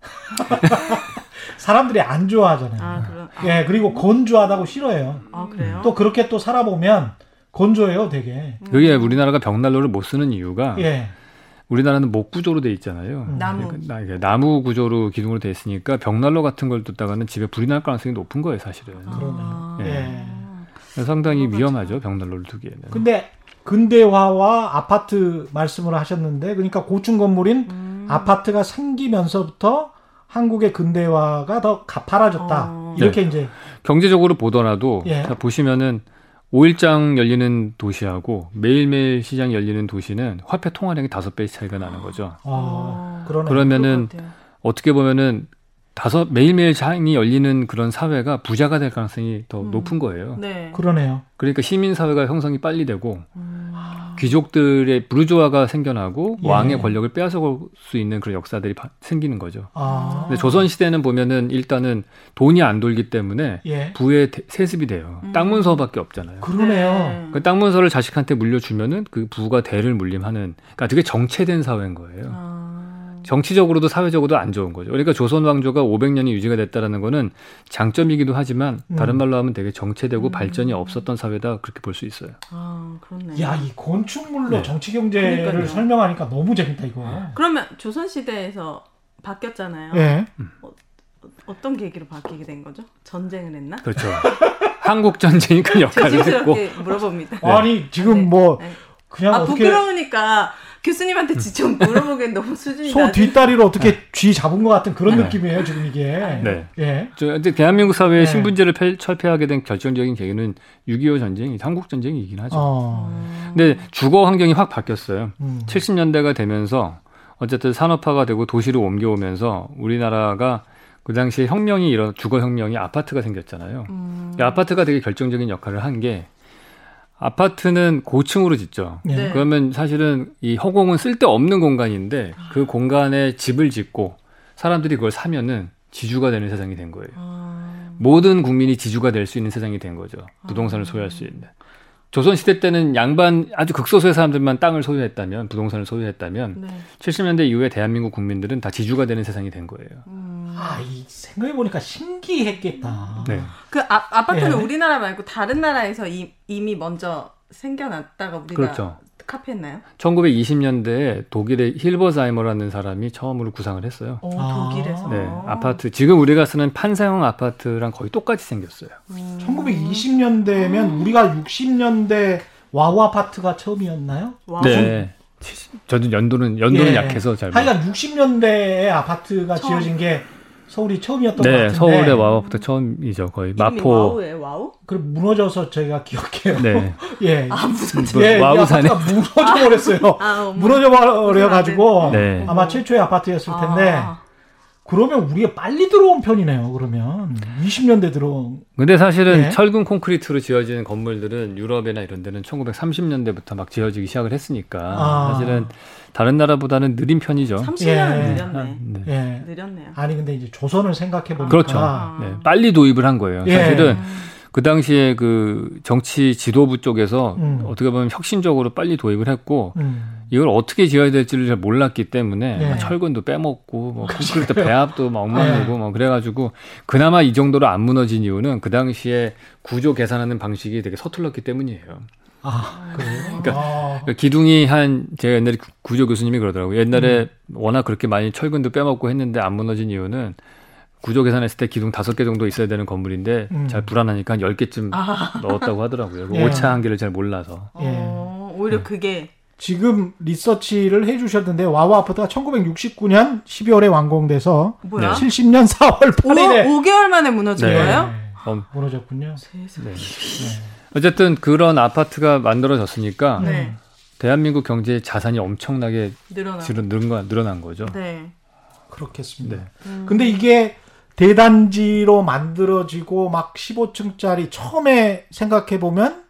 사람들이 안 좋아하잖아요. 아, 그럼 아, 예, 그리고 건조하다고 싫어해요. 아, 그래요? 또 그렇게 또 살아보면 건조해요, 되게. 그게 우리나라가 벽난로를 못 쓰는 이유가 예. 우리나라는 목 구조로 돼 있잖아요. 음. 나무. 그러니까 나- 나무 구조로 기둥으로 돼 있으니까 벽난로 같은 걸 뒀다가는 집에 불이 날 가능성이 높은 거예요, 사실은. 아. 예. 예. 그래서 상당히 그런 위험하죠, 벽난로를 두기에는. 근데 근대화와 아파트 말씀을 하셨는데 그러니까 고층 건물인 음. 아파트가 생기면서부터 한국의 근대화가 더 가파라졌다. 어. 이렇게 이제 경제적으로 보더라도 예. 자, 보시면은 5일장 열리는 도시하고 매일매일 시장 열리는 도시는 화폐 통화량이 다섯 배 차이가 나는 거죠. 어, 그러네. 그러면은. 어떻게 보면은 다섯 매일매일 장이 열리는 그런 사회가 부자가 될 가능성이 더 음. 높은 거예요. 네. 그러네요. 그러니까 시민 사회가 형성이 빨리 되고 음. 귀족들의 부르주아가 생겨나고 예. 왕의 권력을 빼앗아올 수 있는 그런 역사들이 바- 생기는 거죠. 아. 근데 조선 시대는 보면은 일단은 돈이 안 돌기 때문에 예. 부에 대- 세습이 돼요. 음. 땅 문서밖에 없잖아요. 그러네요. 그땅 문서를 자식한테 물려주면은 그 부가 대를 물림하는 그러니까 되게 정체된 사회인 거예요. 아. 정치적으로도 사회적으로도 안 좋은 거죠. 그러니까 조선 왕조가 500년이 유지가 됐다라는 거는 장점이기도 하지만 다른 음. 말로 하면 되게 정체되고 음. 발전이 없었던 사회다 그렇게 볼 수 있어요. 아, 그렇네. 야, 이 건축물로 네. 정치 경제를 그러니까요. 설명하니까 너무 재밌다 이거. 그러면 조선 시대에서 바뀌었잖아요. 예. 어떤 계기로 바뀌게 된 거죠? 전쟁을 했나? 그렇죠. 한국 전쟁이 큰 역할을 했고 조심스럽게 물어봅니다. 아니 지금 네. 뭐 네. 그냥 아 어떻게 부끄러우니까 교수님한테 직접 물어보기엔 너무 수준이 소 낮은. 뒷다리로 어떻게 쥐 잡은 것 같은 그런 네. 느낌이에요 지금 이게. 네. 예. 저 근데 대한민국 사회의 네. 신분제를 폐- 철폐하게 된 결정적인 계기는 6.25 전쟁이 한국 전쟁이긴 하죠. 어. 음. 근데 주거 환경이 확 바뀌었어요. 음. 70년대가 되면서 어쨌든 산업화가 되고 도시로 옮겨오면서 우리나라가 그 당시에 혁명이 일어 주거 혁명이 아파트가 생겼잖아요. 음. 이 아파트가 되게 결정적인 역할을 한게 아파트는 고층으로 짓죠. 예. 네. 그러면 사실은 이 허공은 쓸데없는 공간인데 그 공간에 집을 짓고 사람들이 그걸 사면은 지주가 되는 세상이 된 거예요. 아. 모든 국민이 지주가 될 수 있는 세상이 된 거죠. 부동산을 소유할 수 있는. 조선 시대 때는 양반 아주 극소수의 사람들만 땅을 소유했다면 부동산을 소유했다면 네. 70년대 이후에 대한민국 국민들은 다 지주가 되는 세상이 된 거예요. 음. 아, 이 생각해 보니까 신기했겠다. 네. 그 아, 아파트는 예. 우리나라 말고 다른 나라에서 이, 이미 먼저 생겨났다가 우리가 그렇죠. 카피했나요? 1920년대에 독일의 힐버자이머라는 사람이 처음으로 구상을 했어요. 오, 아. 독일에서. 네, 아파트 지금 우리가 쓰는 판상형 아파트랑 거의 똑같이 생겼어요. 음. 1920년대면 우리가 60년대 와우 아파트가 처음이었나요? 와. 네. 저도 연도는 연도는 예. 약해서 잘 모르. 하여간 60년대에 아파트가 처음. 지어진 게 서울이 처음이었던 것 네, 같은데. 서울의 와우부터 처음이죠. 거의 마포. 와우예요, 와우? 그 무너져서 저희가 기억해요. 네. 예. 아, 무슨 뭐, 예, 이 와우산에. 무너져 버렸어요. 아. 무너져 버려 가지고 네. 아마 최초의 아파트였을 텐데 아. 그러면 우리가 빨리 들어온 편이네요. 그러면 20년대 들어온 근데 사실은 예. 철근 콘크리트로 지어지는 건물들은 유럽이나 이런 데는 1930년대부터 막 지어지기 시작을 했으니까 아. 사실은 다른 나라보다는 느린 편이죠. 30년은 예. 느렸네. 네. 예. 느렸네요. 아니 근데 이제 조선을 생각해 보니까 그렇죠. 아. 네, 빨리 도입을 한 거예요. 예. 사실은 그 당시에 그 정치 지도부 쪽에서 음. 어떻게 보면 혁신적으로 빨리 도입을 했고 음. 이걸 어떻게 지어야 될지를 잘 몰랐기 때문에 네. 막 철근도 빼먹고 뭐 콘크리트 배합도 막 엉망이고 네. 뭐 그래가지고 그나마 이 정도로 안 무너진 이유는 그 당시에 구조 계산하는 방식이 되게 서툴렀기 때문이에요. 아 그래요. 그러니까 아, 그러니까 기둥이 한 제가 옛날에 구- 구조 교수님이 그러더라고요. 옛날에 음. 워낙 그렇게 많이 철근도 빼먹고 했는데 안 무너진 이유는 구조 계산했을 때 기둥 다섯 개 정도 있어야 되는 건물인데 음. 잘 불안하니까 한 열 개쯤 아. 넣었다고 하더라고요. 그 예. 오차 한계를 잘 몰라서. 예. 어, 오히려 그게 지금 리서치를 해주셨는데 와우 아파트가 1969년 12월에 완공돼서 뭐야? 네. 70년 4월 8일에 5, 개월 만에 무너진 네. 거예요? 어, 무너졌군요. 세상에. 네. 어쨌든 그런 아파트가 만들어졌으니까 네. 대한민국 경제의 자산이 엄청나게 거, 늘어난 거죠. 네. 그렇겠습니다. 네. 음. 근데 이게 대단지로 만들어지고 막 15층짜리 처음에 생각해 보면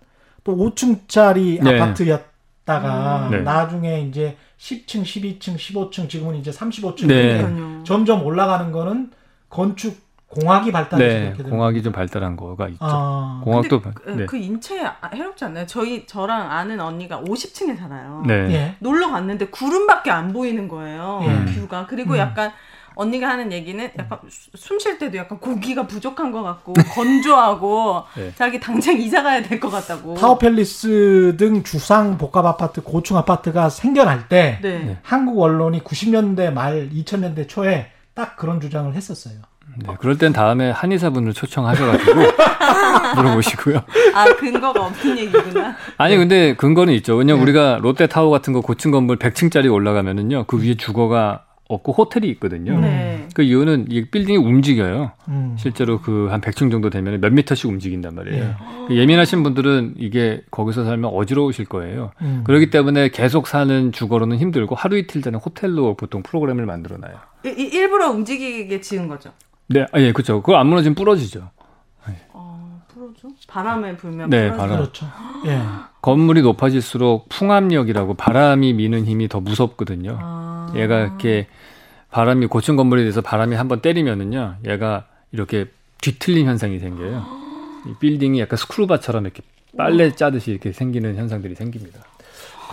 또 5층짜리 네. 아파트였다가 음. 네. 나중에 이제 10층, 12층, 15층 지금은 이제 35층 네. 점점 올라가는 거는 건축 공학이 발달해서 네, 공학이 좀 발달한 거가 있죠. 아, 공학도 근데 그, 네. 그 인체 아- 해롭지 않나요? 저희 저랑 아는 언니가 50층에 살아요. 네. 예. 놀러 갔는데 구름밖에 안 보이는 거예요. 예. view가. 그리고 음. 약간 언니가 하는 얘기는 약간 숨 쉴 때도 약간 공기가 부족한 것 같고 건조하고 네. 자기 당장 이사 가야 될 것 같다고. 타워팰리스 등 주상 복합 아파트, 고층 아파트가 생겨날 때 네. 네. 한국 언론이 90년대 말 2000년대 초에 딱 그런 주장을 했었어요. 네, 그럴 땐 다음에 한의사분을 초청하셔가지고 물어보시고요. 아 근거가 없는 얘기구나. 아니 근데 근거는 있죠. 왜냐 면 네. 우리가 롯데타워 같은 거 고층 건물 100층짜리 올라가면은요 그 위에 주거가 없고 호텔이 있거든요. 네. 그 이유는 이 빌딩이 움직여요. 음. 실제로 그 한 100층 정도 되면 몇 미터씩 움직인단 말이에요. 예. 그 예민하신 분들은 이게 거기서 살면 어지러우실 거예요. 음. 그렇기 때문에 계속 사는 주거로는 힘들고 하루 이틀 되는 호텔로 보통 프로그램을 만들어 놔요. 이- 이- 일부러 움직이게 지은 거죠. 네, 아, 예, 그렇죠. 그거 안 무너지면 부러지죠. 어, 풀어줘? 바람에 불면 네? 바람. 그렇죠. 예. 건물이 높아질수록 풍압력이라고 바람이 미는 힘이 더 무섭거든요. 아. 얘가 이렇게 바람이 고층 건물에 대해서 바람이 한번 때리면은요, 얘가 이렇게 뒤틀린 현상이 생겨요. 이 빌딩이 약간 스크루바처럼 이렇게 빨래 짜듯이 이렇게 생기는 현상들이 생깁니다.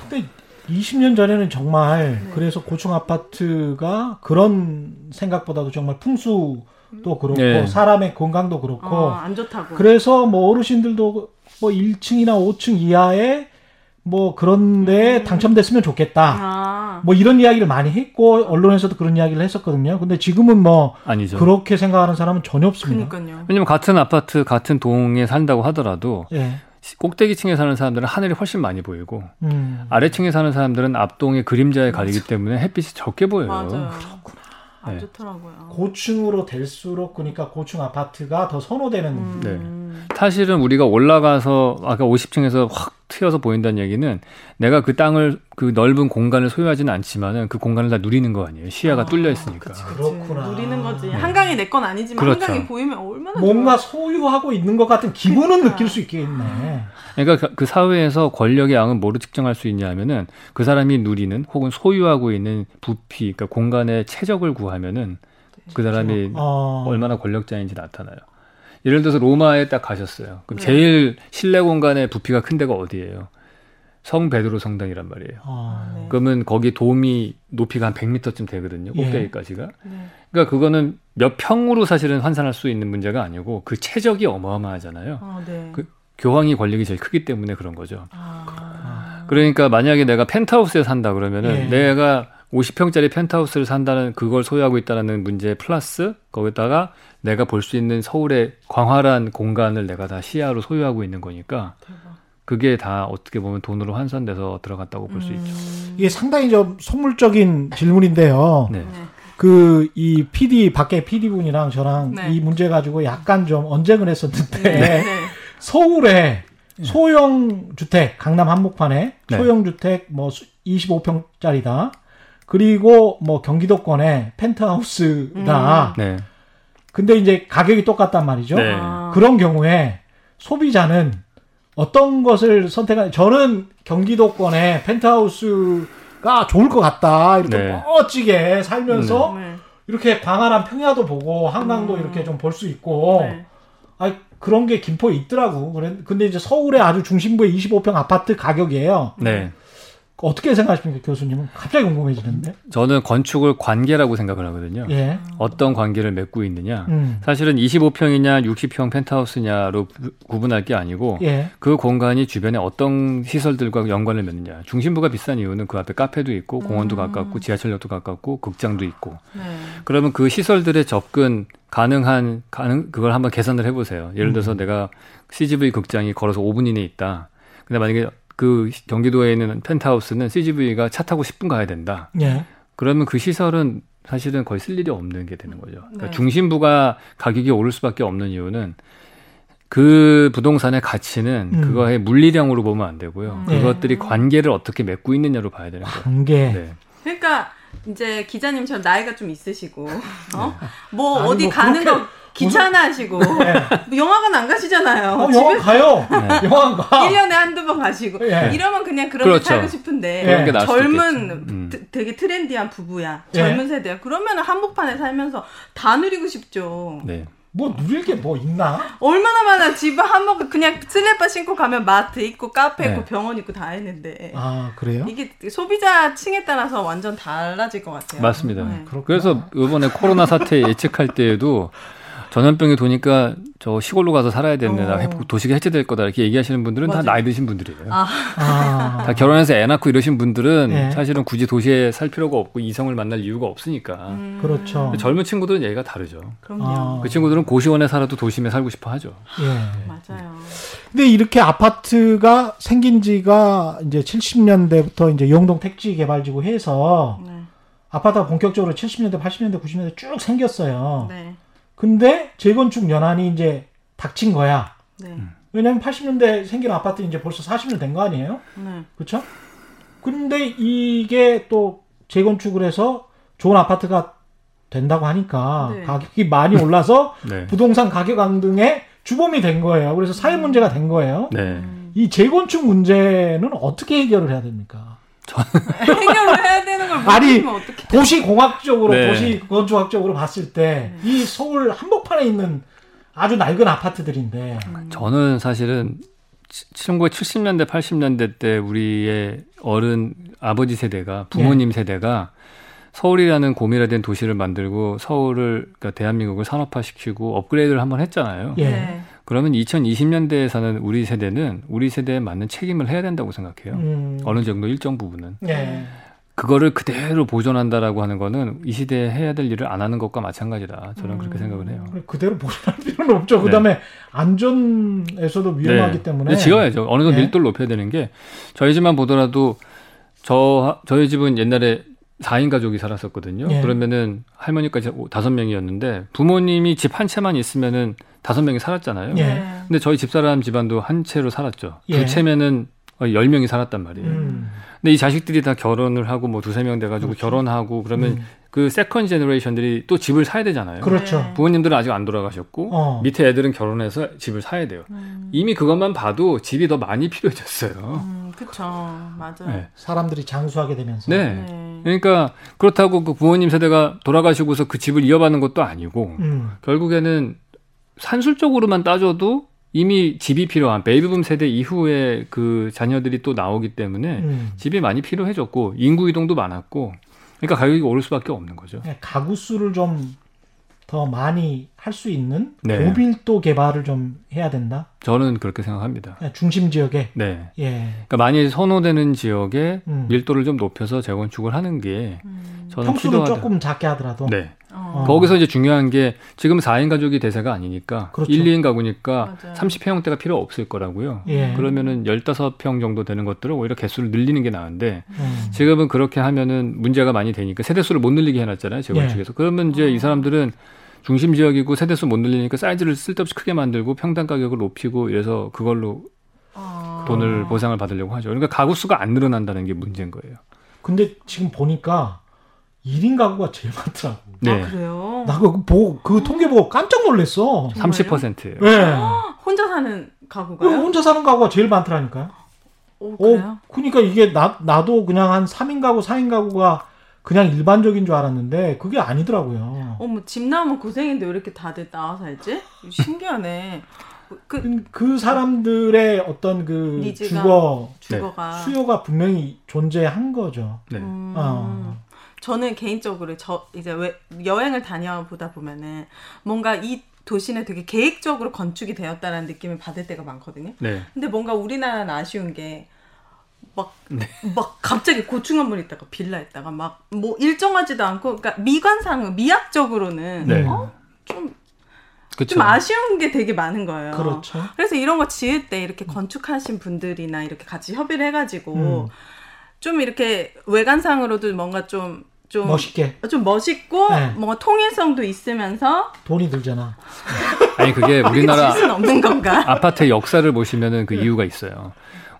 근데 20년 전에는 정말 네. 그래서 고층 아파트가 그런 생각보다도 정말 풍수도 그렇고 네. 사람의 건강도 그렇고 어, 안 좋다고. 그래서 뭐 어르신들도 뭐 1층이나 5층 이하에 뭐 그런데 음. 당첨됐으면 좋겠다. 아. 뭐 이런 이야기를 많이 했고 언론에서도 그런 이야기를 했었거든요. 근데 지금은 뭐 아니죠. 그렇게 생각하는 사람은 전혀 없습니다. 그니까요. 왜냐면 같은 아파트, 같은 동에 산다고 하더라도 예. 꼭대기층에 사는 사람들은 하늘이 훨씬 많이 보이고 음. 아래층에 사는 사람들은 앞동의 그림자에 가리기 때문에 햇빛이 적게 보여요. 맞아요. 안 네. 좋더라고요. 고층으로 될수록 그러니까 고층 아파트가 더 선호되는 음. 사실은 우리가 올라가서 아까 50층에서 확 튀어서 보인다는 얘기는 내가 그 땅을 그 넓은 공간을 소유하지는 않지만은 그 공간을 다 누리는 거 아니에요. 시야가 아, 뚫려 있으니까. 그치, 그치. 그렇구나. 누리는 거지. 한강이 내 건 아니지만 그렇죠. 한강이 보이면 얼마나 뭔가 좋아. 소유하고 있는 것 같은 기분은 그러니까. 느낄 수 있겠네. 그러니까 그- 그 사회에서 권력의 양은 뭐로 측정할 수 있냐면은 그 사람이 누리는 혹은 소유하고 있는 부피, 그러니까 공간의 최적을 구하면은 그 사람이 어. 얼마나 권력자인지 나타나요. 예를 들어서 로마에 딱 가셨어요. 그럼 네. 제일 실내 공간의 부피가 큰 데가 어디예요? 성 베드로 성당이란 말이에요. 어. 네. 그러면 거기 도움이 높이가 한 100m쯤 되거든요. 예. 꼭대기까지가. 네. 그러니까 그거는 몇 평으로 사실은 환산할 수 있는 문제가 아니고 그 최적이 어마어마하잖아요. 아, 네. 그- 교황이 권력이 제일 크기 때문에 그런 거죠. 아. 그러니까 만약에 내가 펜트하우스에 산다 그러면은 예. 내가 50평짜리 펜트하우스를 산다는 그걸 소유하고 있다는 문제 플러스 거기다가 내가 볼 수 있는 서울의 광활한 공간을 내가 다 시야로 소유하고 있는 거니까 대박. 그게 다 어떻게 보면 돈으로 환산돼서 들어갔다고 볼수 있죠. 음. 이게 상당히 좀 속물적인 질문인데요. 네. 네. 그이 PD 밖에 PD 분이랑 저랑 네. 이 문제 가지고 약간 좀 언쟁을 했었는데 네. 네. 서울에 소형 주택 강남 한복판에 네. 소형 주택 뭐 25평짜리다. 그리고 뭐 경기도권에 펜트하우스다. 네. 근데 이제 가격이 똑같단 말이죠. 네. 아. 그런 경우에 소비자는 어떤 것을 선택하 저는 경기도권에 펜트하우스가 좋을 것 같다. 이렇게 네. 멋지게 살면서 네. 이렇게 광활한 평야도 보고 한강도 음. 이렇게 좀 볼 수 있고 네. 아 그런 게 김포에 있더라고. 그래 근데 이제 서울의 아주 중심부의 25평 아파트 가격이에요. 네. 어떻게 생각하십니까, 교수님은? 갑자기 궁금해지는데. 저는 건축을 관계라고 생각을 하거든요. 예. 어떤 관계를 맺고 있느냐. 음. 사실은 25평이냐 60평 펜트하우스냐로 구- 구분할 게 아니고 예. 그 공간이 주변에 어떤 시설들과 연관을 맺느냐. 중심부가 비싼 이유는 그 앞에 카페도 있고 공원도 가깝고 지하철역도 가깝고 극장도 있고. 네. 그러면 그 시설들의 접근 가능한 가능 그걸 한번 계산을 해보세요. 예를 음. 들어서 내가 CGV 극장이 걸어서 5분 이내에 있다. 근데 만약에 그 경기도에 있는 펜트하우스는 CGV가 차 타고 10분 가야 된다. 예. 그러면 그 시설은 사실은 거의 쓸 일이 없는 게 되는 거죠. 그러니까 네. 중심부가 가격이 오를 수밖에 없는 이유는 그 부동산의 가치는 음. 그거의 물리량으로 보면 안 되고요. 네. 그것들이 관계를 어떻게 맺고 있느냐로 봐야 되는 거예요. 관계. 네. 그러니까 이제 기자님처럼 나이가 좀 있으시고 어? 뭐 아니, 어디 뭐 가는 그렇게 거 귀찮아하시고 뭐 영화관 안 가시잖아요. 어, 영화 가요. 네. 영화 가. 1년에 한두 번 가시고 예. 이러면 그냥 그런 그렇죠. 데 살고 싶은데 젊은. 음. 드- 되게 trendy한 부부야 예. 젊은 세대야 그러면 한복판에 살면서 다 누리고 싶죠 네. 뭐 누릴 게 뭐 있나? 얼마나 많아 집에 한복 그냥 슬리퍼 신고 가면 마트 있고 카페 있고 네. 병원 있고 다 했는데 아, 그래요? 이게 소비자 층에 따라서 완전 달라질 것 같아요 맞습니다. 네. 그래서 이번에 코로나 사태 예측할 때에도 전염병이 도니까 저 시골로 가서 살아야 되는데 나 어. 해- 도시가 해체될 거다 이렇게 얘기하시는 분들은 다 맞아요. 나이 드신 분들이에요. 아. 아. 다 결혼해서 애 낳고 이러신 분들은 네. 사실은 굳이 도시에 살 필요가 없고 이성을 만날 이유가 없으니까 음, 그렇죠. 젊은 친구들은 얘기가 다르죠. 그럼요 아. 그 친구들은 고시원에 살아도 도심에 살고 싶어 하죠. 예. 맞아요 근데 이렇게 아파트가 생긴 지가 이제 70년대부터 이제 영동 택지 개발지구 해서 네. 아파트가 본격적으로 70년대, 80년대, 90년대 쭉 생겼어요. 네. 근데 재건축 연한이 이제 닥친 거야. 네. 왜냐면 80년대 생긴 아파트 이제 벌써 40년 된 거 아니에요? 네. 그렇죠? 근데 이게 또 재건축을 해서 좋은 아파트가 된다고 하니까 네. 가격이 많이 올라서 네. 부동산 가격 앙등의 주범이 된 거예요. 그래서 사회 문제가 된 거예요. 네. 음. 이 재건축 문제는 어떻게 해결을 해야 됩니까? 해결을 해야 되는 걸 아니, 모르면 어떻게? 도시 공학적으로 네. 도시 건축학적으로 봤을 때 이 서울 한복판에 있는 아주 낡은 아파트들인데 저는 사실은 1970년대, 80년대 때 우리의 어른 아버지 세대가 부모님 네. 세대가 서울이라는 고밀화된 도시를 만들고 서울을 그러니까 대한민국을 산업화시키고 업그레이드를 한번 했잖아요. 예. 네. 그러면 2020년대에 사는 우리 세대는 우리 세대에 맞는 책임을 해야 된다고 생각해요. 음, 어느 정도 일정 부분은 예. 그거를 그대로 보존한다라고 하는 거는 이 시대에 해야 될 일을 안 하는 것과 마찬가지다. 저는 그렇게 생각을 해요. 그대로 보존할 필요는 없죠. 그다음에 안전에서도 위험하기 네. 때문에 지어야죠. 어느 정도 예. 밀도를 높여야 되는 게 저희 집만 보더라도 저 저희 집은 옛날에 4인 가족이 살았었거든요. 예. 그러면은 할머니까지 다섯 명이었는데 부모님이 집 한 채만 있으면은 다섯 명이 살았잖아요. 예. 네. 근데 저희 집사람 집안도 한 채로 살았죠. 예. 두 채면은 열 명이 살았단 말이에요. 음, 근데 이 자식들이 다 결혼을 하고 뭐 두세 명 돼가지고 결혼하고 그러면 음. 그 second generation들이 또 집을 사야 되잖아요. 그렇죠. 네. 부모님들은 아직 안 돌아가셨고 어. 밑에 애들은 결혼해서 집을 사야 돼요. 음, 이미 그것만 봐도 집이 더 많이 필요해졌어요. 음, 그쵸. 맞아요. 네. 사람들이 장수하게 되면서 네. 네. 그러니까 그렇다고 그 부모님 세대가 돌아가시고서 그 집을 이어받는 것도 아니고 음, 결국에는 산술적으로만 따져도 이미 집이 필요한 베이비붐 세대 이후에 그 자녀들이 또 나오기 때문에 음. 집이 많이 필요해졌고 인구 이동도 많았고 그러니까 가격이 오를 수밖에 없는 거죠. 네, 가구 수를 좀 더 많이 할 수 있는 네. 고밀도 개발을 좀 해야 된다. 저는 그렇게 생각합니다. 네, 중심 지역에 네. 예. 그러니까 많이 선호되는 지역에 음. 밀도를 좀 높여서 재건축을 하는 게 음. 저는 평수는 필요하다. 조금 작게 하더라도 네. 어. 거기서 이제 중요한 게 지금 4인 가족이 대세가 아니니까 그렇죠. 1, 2인 가구니까 맞아요. 30평대가 필요 없을 거라고요. 예. 그러면은 15평 정도 되는 것들을 오히려 개수를 늘리는 게 나은데 음. 지금은 그렇게 하면은 문제가 많이 되니까 세대수를 못 늘리게 해놨잖아요. 재건축에서. 그러면 이제 이 사람들은 중심 지역이고 세대수 못 늘리니까 사이즈를 쓸데없이 크게 만들고 평당 가격을 높이고 이래서 그걸로 어. 돈을 보상을 받으려고 하죠. 그러니까 가구 수가 안 늘어난다는 게 문제인 거예요. 근데 지금 보니까 1인 가구가 제일 많더라고. 네. 아, 그래요? 나 그거 보고 그 통계 보고 깜짝 놀랐어. 정말요? 30%예요. 네. 혼자 사는 그 가구가요? 혼자 사는 가구가 제일 많더라니까요. 오, 그래요? 어, 그러니까 이게 나, 나도 그냥 한 3인 가구, 4인 가구가 그냥 일반적인 줄 알았는데 그게 아니더라고요. 어머 집 나오면 고생인데 왜 이렇게 다들 나와 살지? 신기하네. 그 그, 그 사람들의 어떤 그 니즈가- 주거 주거가 수요가 분명히 존재한 거죠. 네. 음, 어. 저는 개인적으로 저 이제 왜 여행을 다녀보다 보면은 뭔가 이 도시는 되게 계획적으로 건축이 되었다라는 느낌을 받을 때가 많거든요. 네. 근데 뭔가 우리나라는 아쉬운 게 막, 네. 막 갑자기 고층 건물 있다가 빌라 있다가 막 뭐 일정하지도 않고, 그러니까 미관상, 미학적으로는 네. 어? 좀, 그렇죠. 좀 아쉬운 게 되게 많은 거예요. 그렇죠. 그래서 이런 거 지을 때 이렇게 건축하신 분들이나 이렇게 같이 협의를 해가지고 음. 좀 이렇게 외관상으로도 뭔가 좀, 좀, 멋있게 좀 멋있고 네. 뭔가 통일성도 있으면서 돈이 들잖아. 아니 그게 우리나라 없는 건가? 아파트의 역사를 보시면은 그 이유가 있어요.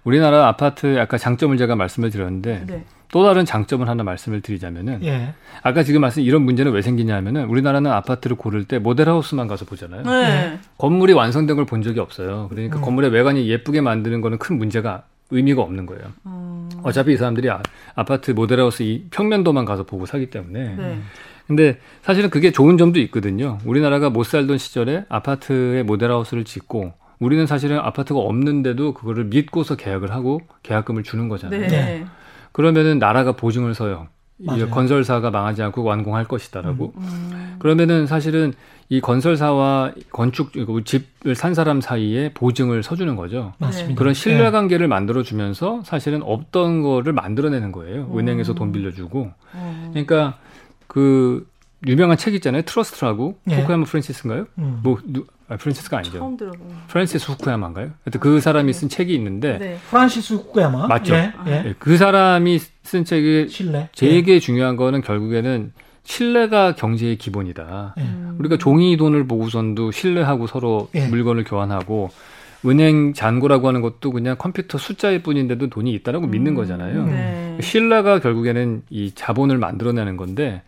우리나라 아파트 아까 장점을 제가 말씀을 드렸는데 네. 또 다른 장점을 하나 말씀을 드리자면은 예. 아까 지금 말씀 이런 문제는 왜 생기냐면은 우리나라는 아파트를 고를 때 모델하우스만 가서 보잖아요. 네. 건물이 완성된 걸 본 적이 없어요. 그러니까 음. 건물의 외관이 예쁘게 만드는 거는 큰 문제가 의미가 없는 거예요. 음, 어차피 이 사람들이 아, 아파트 모델하우스 이 평면도만 가서 보고 사기 때문에. 네. 근데 사실은 그게 좋은 점도 있거든요. 우리나라가 못 살던 시절에 아파트에 모델하우스를 짓고 우리는 사실은 아파트가 없는데도 그거를 믿고서 계약을 하고 계약금을 주는 거잖아요. 네. 네. 그러면은 나라가 보증을 서요. 이 맞아요. 건설사가 망하지 않고 완공할 것이다라고. 음, 그러면은 사실은 이 건설사와 건축 그 집을 산 사람 사이에 보증을 서주는 거죠. 맞습니다. 그런 신뢰 예. 관계를 만들어 주면서 사실은 없던 거를 만들어내는 거예요. 은행에서 돈 빌려주고. 음. 그러니까 그 유명한 책 있잖아요. Trust라고 예. 후쿠야마 프랜시스인가요? 음. 뭐 누, 아, 프랜시스가 아니죠. 처음 들어보는. 프랜시스 후쿠야마인가요? 하여튼 그 사람이 쓴 책이 있는데 네. 프란시스 후쿠야마 맞죠. 예. 예. 예, 그 사람이 쓴 책이 신뢰. 되게 중요한 거는 결국에는 신뢰가 경제의 기본이다. 예. 음. 우리가 종이 돈을 보고선도 신뢰하고 서로 예. 물건을 교환하고 은행 잔고라고 하는 것도 그냥 컴퓨터 숫자일 뿐인데도 돈이 있다라고 믿는 거잖아요. 네. 신뢰가 결국에는 이 자본을 만들어내는 건데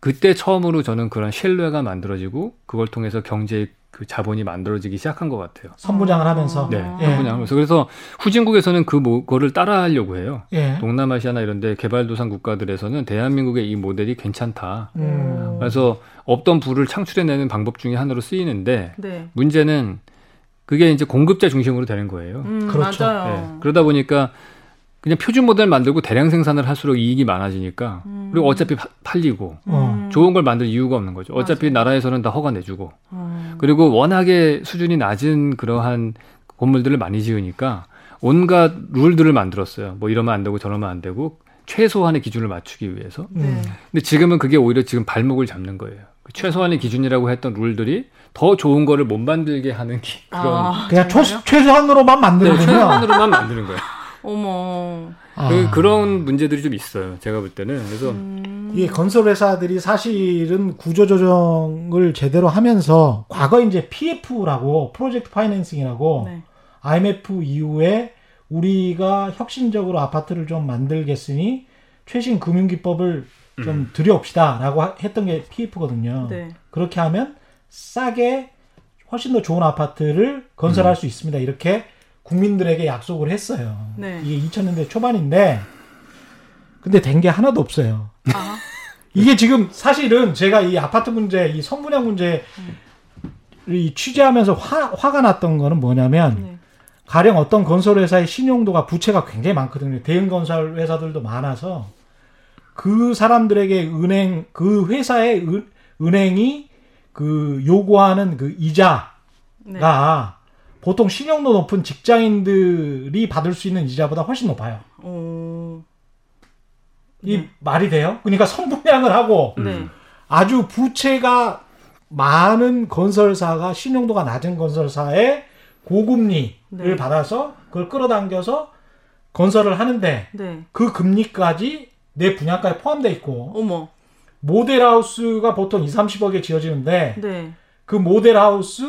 그때 처음으로 저는 그런 신뢰가 만들어지고 그걸 통해서 경제의 그 자본이 만들어지기 시작한 것 같아요. 선분양을 하면서. 네, 아. 예. 선분양하면서 그래서 후진국에서는 그 뭐, 거를 따라하려고 해요. 예. 동남아시아나 이런데 개발도상 국가들에서는 대한민국의 이 모델이 괜찮다. 음. 그래서 없던 부를 창출해내는 방법 중에 하나로 쓰이는데 네. 문제는 그게 이제 공급자 중심으로 되는 거예요. 음, 그렇죠. 맞아요. 네. 그러다 보니까 그냥 표준 모델 만들고 대량 생산을 할수록 이익이 많아지니까 음. 그리고 어차피 파- 팔리고 어. 좋은 걸 만들 이유가 없는 거죠. 어차피 맞아요. 나라에서는 다 허가 내주고 음. 그리고 워낙에 수준이 낮은 그러한 건물들을 많이 지으니까 온갖 룰들을 만들었어요. 뭐 이러면 안 되고 저러면 안 되고 최소한의 기준을 맞추기 위해서. 네. 근데 지금은 그게 오히려 지금 발목을 잡는 거예요. 그 최소한의 기준이라고 했던 룰들이 더 좋은 거를 못 만들게 하는 기- 그런 아, 그냥 초, 정말요? 최소한으로만 네, 만드는군요. 최소한으로만 만드는 거예요. 어머. 아. 그, 그런 문제들이 좀 있어요. 제가 볼 때는. 그래서 음. 이 건설 회사들이 사실은 구조 조정을 제대로 하면서 과거 이제 PF라고 프로젝트 파이낸싱이라고 네. IMF 이후에 우리가 혁신적으로 아파트를 좀 만들겠으니 최신 금융 기법을 좀 들여옵시다라고 하- 했던 게 PF거든요. 네. 그렇게 하면 싸게 훨씬 더 좋은 아파트를 건설할 수 있습니다. 이렇게 국민들에게 약속을 했어요. 네. 이게 2000년대 초반인데 근데 된 게 하나도 없어요. 아. 이게 지금 사실은 제가 이 아파트 문제, 이 선분양 문제 이 취재하면서 화, 화가 났던 거는 뭐냐면 네. 가령 어떤 건설 회사의 신용도가 부채가 굉장히 많거든요. 대형 건설 회사들도 많아서 그 사람들에게 은행 그 회사의 은, 은행이 그 요구하는 그 이자가 네. 보통 신용도 높은 직장인들이 받을 수 있는 이자보다 훨씬 높아요. 오. 이 네. 말이 돼요? 그러니까 선분양을 하고 네. 아주 부채가 많은 건설사가 신용도가 낮은 건설사의 고금리를 네. 받아서 그걸 끌어당겨서 건설을 하는데 네. 그 금리까지 내 분양가에 포함되어 있고 어머. 모델하우스가 보통 2, 30억에 지어지는데 네. 그 모델하우스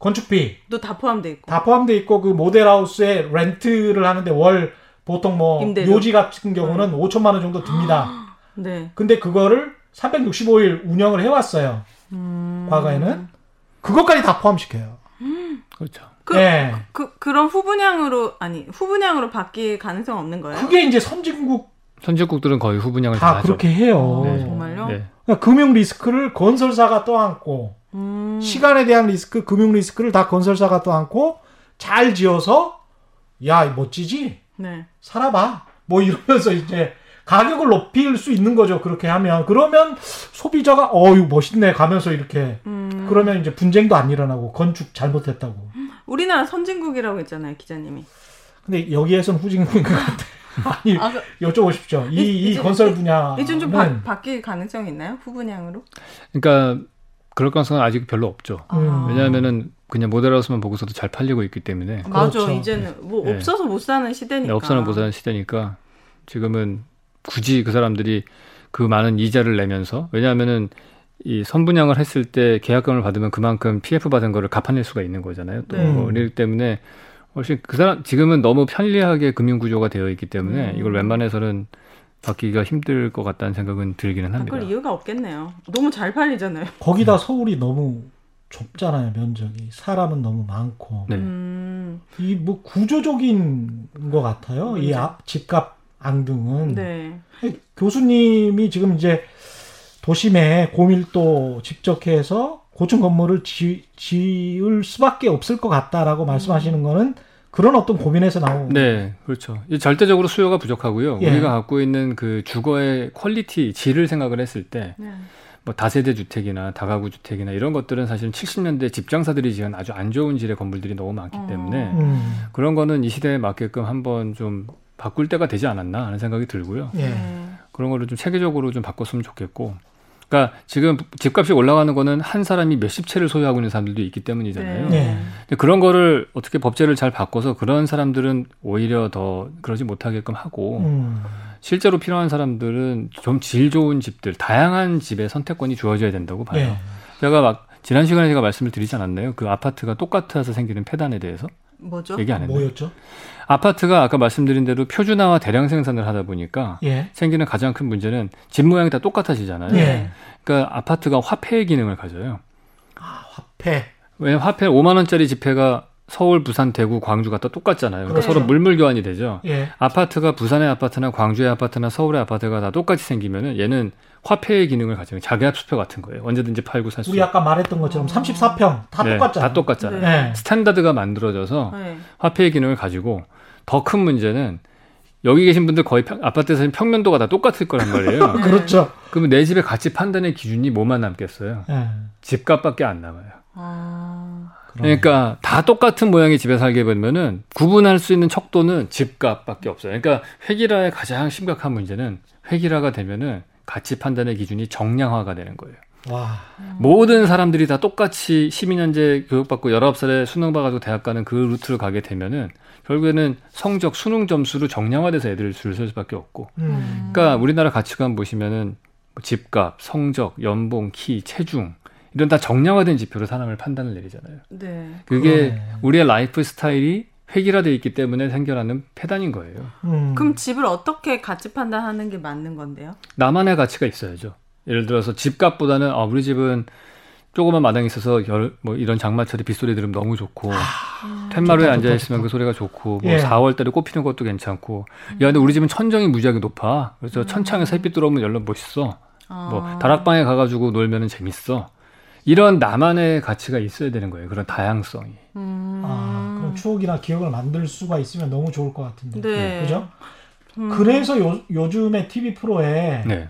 건축비 또다 포함돼 있고. 다 포함되어 있고 그 모델하우스에 렌트를 하는데 월 보통 뭐 임대료. 요지 같은 경우는 5천만 원 정도 듭니다. 네. 근데 그거를 365일 운영을 해왔어요. 음. 과거에는 그것까지 다 포함시켜요. 그렇죠. 그, 네. 그 그 런 후분양으로 아니 후분양으로 바뀔 가능성 없는 거예요? 그게 이제 선진국 선진국들은 거의 후분양을 다, 다 하죠. 그렇게 해요. 네. 네. 정말요? 네. 그러니까 금융 리스크를 건설사가 떠안고 음. 시간에 대한 리스크, 금융 리스크를 다 건설사가 떠안고 잘 지어서 야 멋지지 네. 살아봐 뭐 이러면서 이제 가격을 높일 수 있는 거죠 그렇게 하면 그러면 소비자가 어유 멋있네 가면서 이렇게 음. 그러면 이제 분쟁도 안 일어나고 건축 잘못했다고 우리나라 선진국이라고 했잖아요, 기자님이. 근데 여기에서는 후진국인 것 같아 아니 아, 그, 여쭤보십시오 이, 이, 이제- 건설 분야는 이좀 좀 바, 바뀔 가능성이 있나요? 후분양으로? 그러니까 그럴 가능성은 아직 별로 없죠. 음. 왜냐하면은 그냥 모델하우스만 보고서도 잘 팔리고 있기 때문에 맞아, 그렇죠. 이제는 뭐 네. 없어서 못 사는 시대니까. 네, 없어는 못 사는 시대니까 지금은 굳이 그 사람들이 그 많은 이자를 내면서 왜냐하면은 이 선분양을 했을 때 계약금을 받으면 그만큼 PF 받은 거를 갚아낼 수가 있는 거잖아요. 또 네. 뭐 그렇기 때문에 훨씬 그 사람 지금은 너무 편리하게 금융 구조가 되어 있기 때문에 음. 이걸 웬만해서는 바뀌기가 힘들 것 같다는 생각은 들기는 합니다. 바꿀 이유가 없겠네요. 너무 잘 팔리잖아요. 거기다 서울이 너무 좁잖아요 면적이 사람은 너무 많고 네. 음, 이뭐 구조적인 것 같아요 이 문제. 아- 집값 앙등은 네. 교수님이 지금 이제 도심에 고밀도 집적해서 고층 건물을 지, 지을 수밖에 없을 것 같다라고 말씀하시는 거는 그런 어떤 고민에서 나온 네, 그렇죠. 이 절대적으로 수요가 부족하고요. 예. 우리가 갖고 있는 그 주거의 quality, 질을 생각을 했을 때, 네. 뭐 다세대 주택이나 다가구 주택이나 이런 것들은 사실 70년대 집장사들이 지은 아주 안 좋은 질의 건물들이 너무 많기 어. 때문에 음, 그런 거는 이 시대에 맞게끔 한번 좀 바꿀 때가 되지 않았나 하는 생각이 들고요. 예. 네. 그런 거를 좀 체계적으로 좀 바꿨으면 좋겠고. 그러니까 지금 집값이 올라가는 거는 한 사람이 몇십 채를 소유하고 있는 사람들도 있기 때문이잖아요. 네. 근데 그런 거를 어떻게 법제를 잘 바꿔서 그런 사람들은 오히려 더 그러지 못하게끔 하고 음, 실제로 필요한 사람들은 좀 질 좋은 집들, 다양한 집의 선택권이 주어져야 된다고 봐요. 예. 제가 막 지난 시간에 제가 말씀을 드리지 않았나요? 그 아파트가 똑같아서 생기는 폐단에 대해서 뭐죠? 얘기 안 했나요? 뭐였죠? 아파트가 아까 말씀드린 대로 표준화와 대량 생산을 하다 보니까 예. 생기는 가장 큰 문제는 집 모양이 다 똑같아지잖아요. 예. 그러니까 아파트가 화폐의 기능을 가져요. 화폐. 왜냐면 화폐 5만 원짜리 지폐가 서울, 부산, 대구, 광주가 다 똑같잖아요. 그러니까 그렇죠. 서로 물물 교환이 되죠. 예. 아파트가 부산의 아파트나 광주의 아파트나 서울의 아파트가 다 똑같이 생기면은 얘는 화폐의 기능을 가지고 자기압 수표 같은 거예요. 언제든지 팔고 살 수. 우리 아까 말했던 것처럼 34평 다 네, 똑같잖아요. 다 똑같잖아요. 네. standard가 만들어져서 네. 화폐의 기능을 가지고 더 큰 문제는 여기 계신 분들 거의 평- 아파트에서는 평면도가 다 똑같을 거란 말이에요. 네. 그렇죠. 그러면 내 집의 가치 판단의 기준이 뭐만 남겠어요? 예. 집값밖에 안 남아요. 아, 그러니까 다 똑같은 모양의 집에 살게 되면은 구분할 수 있는 척도는 집값밖에 없어요. 그러니까 획일화의 가장 심각한 문제는 획일화가 되면은 가치 판단의 기준이 정량화가 되는 거예요. 와. 모든 사람들이 다 똑같이 12년제 교육받고 19살에 수능 봐가지고 대학 가는 그 루트를 가게 되면은 결국에는 성적 수능 점수로 정량화돼서 애들을 줄 설 수밖에 없고 음. 그러니까 우리나라 가치관 보시면은 뭐 집값, 성적, 연봉, 키, 체중 이런 다 정량화된 지표로 사람을 판단을 내리잖아요. 네. 그게 그러네. 우리의 lifestyle이 획일화돼 있기 때문에 생겨나는 폐단인 거예요. 음. 그럼 집을 어떻게 가치 판단하는 게 맞는 건데요? 나만의 가치가 있어야죠. 예를 들어서 집값보다는 아, 우리 집은 조그만 마당이 있어서 열, 뭐 이런 장마철에 빗소리 들으면 너무 좋고 텐마루에 좋다, 앉아 있으면 좋다. 그 소리가 좋고 뭐 예. 4월달에 꽃 피는 것도 괜찮고 야 근데 우리 집은 천정이 무지하게 높아 그래서 천창에서 햇빛 들어오면 열로 멋있어 뭐 아. 다락방에 가가지고 놀면은 재밌어 이런 나만의 가치가 있어야 되는 거예요 그런 다양성이 음. 아, 그런 추억이나 기억을 만들 수가 있으면 너무 좋을 것 같은데. 네. 그죠? 음. 그래서 요, 요즘에 TV 프로에 네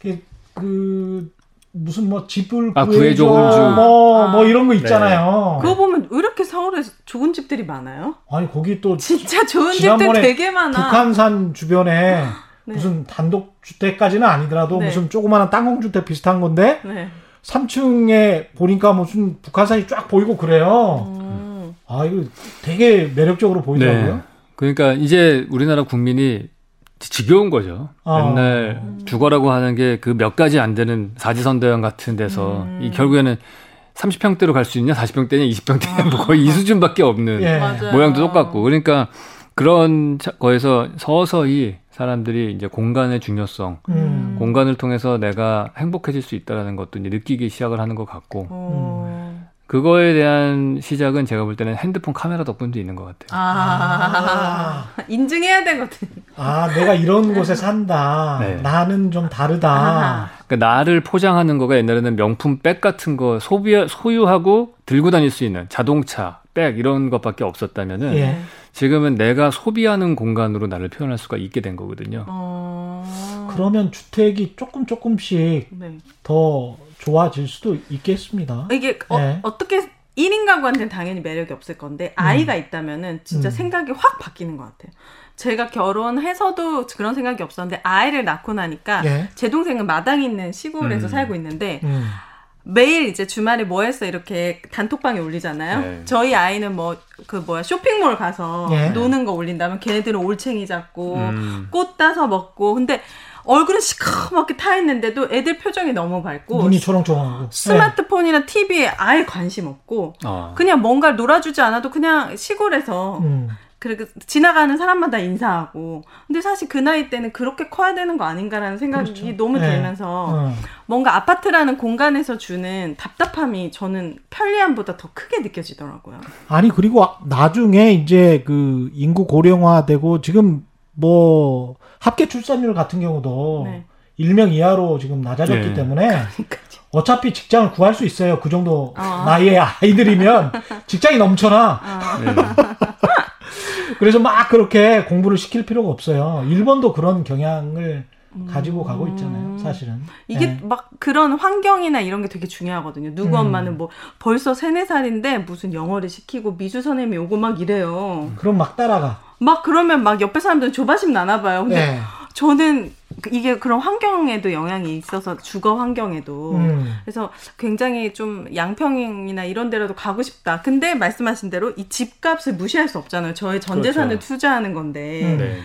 그, 그 무슨 뭐 집을 아, 구해줘, 홈즈. 뭐, 뭐 아. 이런 거 있잖아요. 그거 보면 왜 이렇게 서울에 좋은 집들이 많아요? 아니 거기 또 진짜 좋은 집들 되게 많아. 북한산 주변에 네. 무슨 단독 주택까지는 아니더라도 네. 무슨 조그마한 땅콩 주택 비슷한 건데 네. 3층에 보니까 무슨 북한산이 쫙 보이고 그래요. 음. 아 이거 되게 매력적으로 보이더라고요. 네. 그러니까 이제 우리나라 국민이 지겨운 거죠. 아. 맨날 주거라고 하는 게 그 몇 가지 안 되는 사지선대형 같은 데서 음. 이 결국에는 30평대로 갈 수 있냐, 40평대냐, 20평대냐 뭐 거의 이 수준밖에 없는 예. 모양도 똑같고 그러니까 그런 차- 거에서 서서히 사람들이 이제 공간의 중요성, 음. 공간을 통해서 내가 행복해질 수 있다라는 것도 이제 느끼기 시작을 하는 것 같고 어. 그거에 대한 시작은 제가 볼 때는 핸드폰 카메라 덕분도 있는 것 같아요. 아. 인증해야 되거든. 아 내가 이런 곳에 산다. 네. 나는 좀 다르다. 아. 그러니까 나를 포장하는 거가 옛날에는 명품 백 같은 거 소비 소유하고 들고 다닐 수 있는 자동차, 백 이런 것밖에 없었다면은 예. 지금은 내가 소비하는 공간으로 나를 표현할 수가 있게 된 거거든요. 어. 그러면 주택이 조금 조금씩 네. 더 좋아질 수도 있겠습니다. 이게 어, 네. 어 떻게 1인 가구한테는 당연히 매력이 없을 건데 아이가 있다면은 진짜 음. 생각이 확 바뀌는 것 같아요. 제가 결혼해서도 그런 생각이 없었는데 아이를 낳고 나니까 예. 제 동생은 마당 있는 시골에서 음. 살고 있는데 음. 매일 이제 주말에 뭐 했어 이렇게 단톡방에 올리잖아요. 네. 저희 아이는 뭐 그 뭐야 쇼핑몰 가서 예. 노는 거 올린다면 걔네들은 올챙이 잡고 음. 꽃 따서 먹고 근데 얼굴은 시커멓게 타 있는데도 애들 표정이 너무 밝고 눈이 초롱초롱하고. 네. 스마트폰이나 TV에 아예 관심 없고 어. 그냥 뭔가를 놀아주지 않아도 그냥 시골에서 네. 음. 그렇게 지나가는 사람마다 인사하고 근데 사실 그 나이 때는 그렇게 커야 되는 거 아닌가라는 생각이 그렇죠. 너무 네. 들면서 어. 뭔가 아파트라는 공간에서 주는 답답함이 저는 편리함보다 더 크게 느껴지더라고요. 아니 그리고 아- 나중에 이제 그 인구 고령화되고 지금 뭐 합계 출산율 같은 경우도 네. 1명 이하로 지금 낮아졌기 네. 때문에 그러니까 어차피 직장을 구할 수 있어요. 그 정도 어. 나이의 아이들이면 직장이 넘쳐나. 네. 그래서 막 그렇게 공부를 시킬 필요가 없어요. 일본도 그런 경향을 가지고 가고 있잖아요. 사실은. 이게 네. 막 그런 환경이나 이런 게 되게 중요하거든요. 누구 음. 엄마는 뭐 벌써 세네 살인데 무슨 영어를 시키고 미술 선생님이 오고 막 이래요. 그럼 막 따라가. 막 그러면 막 옆에 사람들은 조바심 나나 봐요. 근데 네. 저는 그- 이게 그런 환경에도 영향이 있어서 주거 환경에도 음. 그래서 굉장히 좀 양평이나 이런 데라도 가고 싶다. 근데 말씀하신 대로 이 집값을 무시할 수 없잖아요. 저의 전 그렇죠. 재산을 투자하는 건데. 음. 네.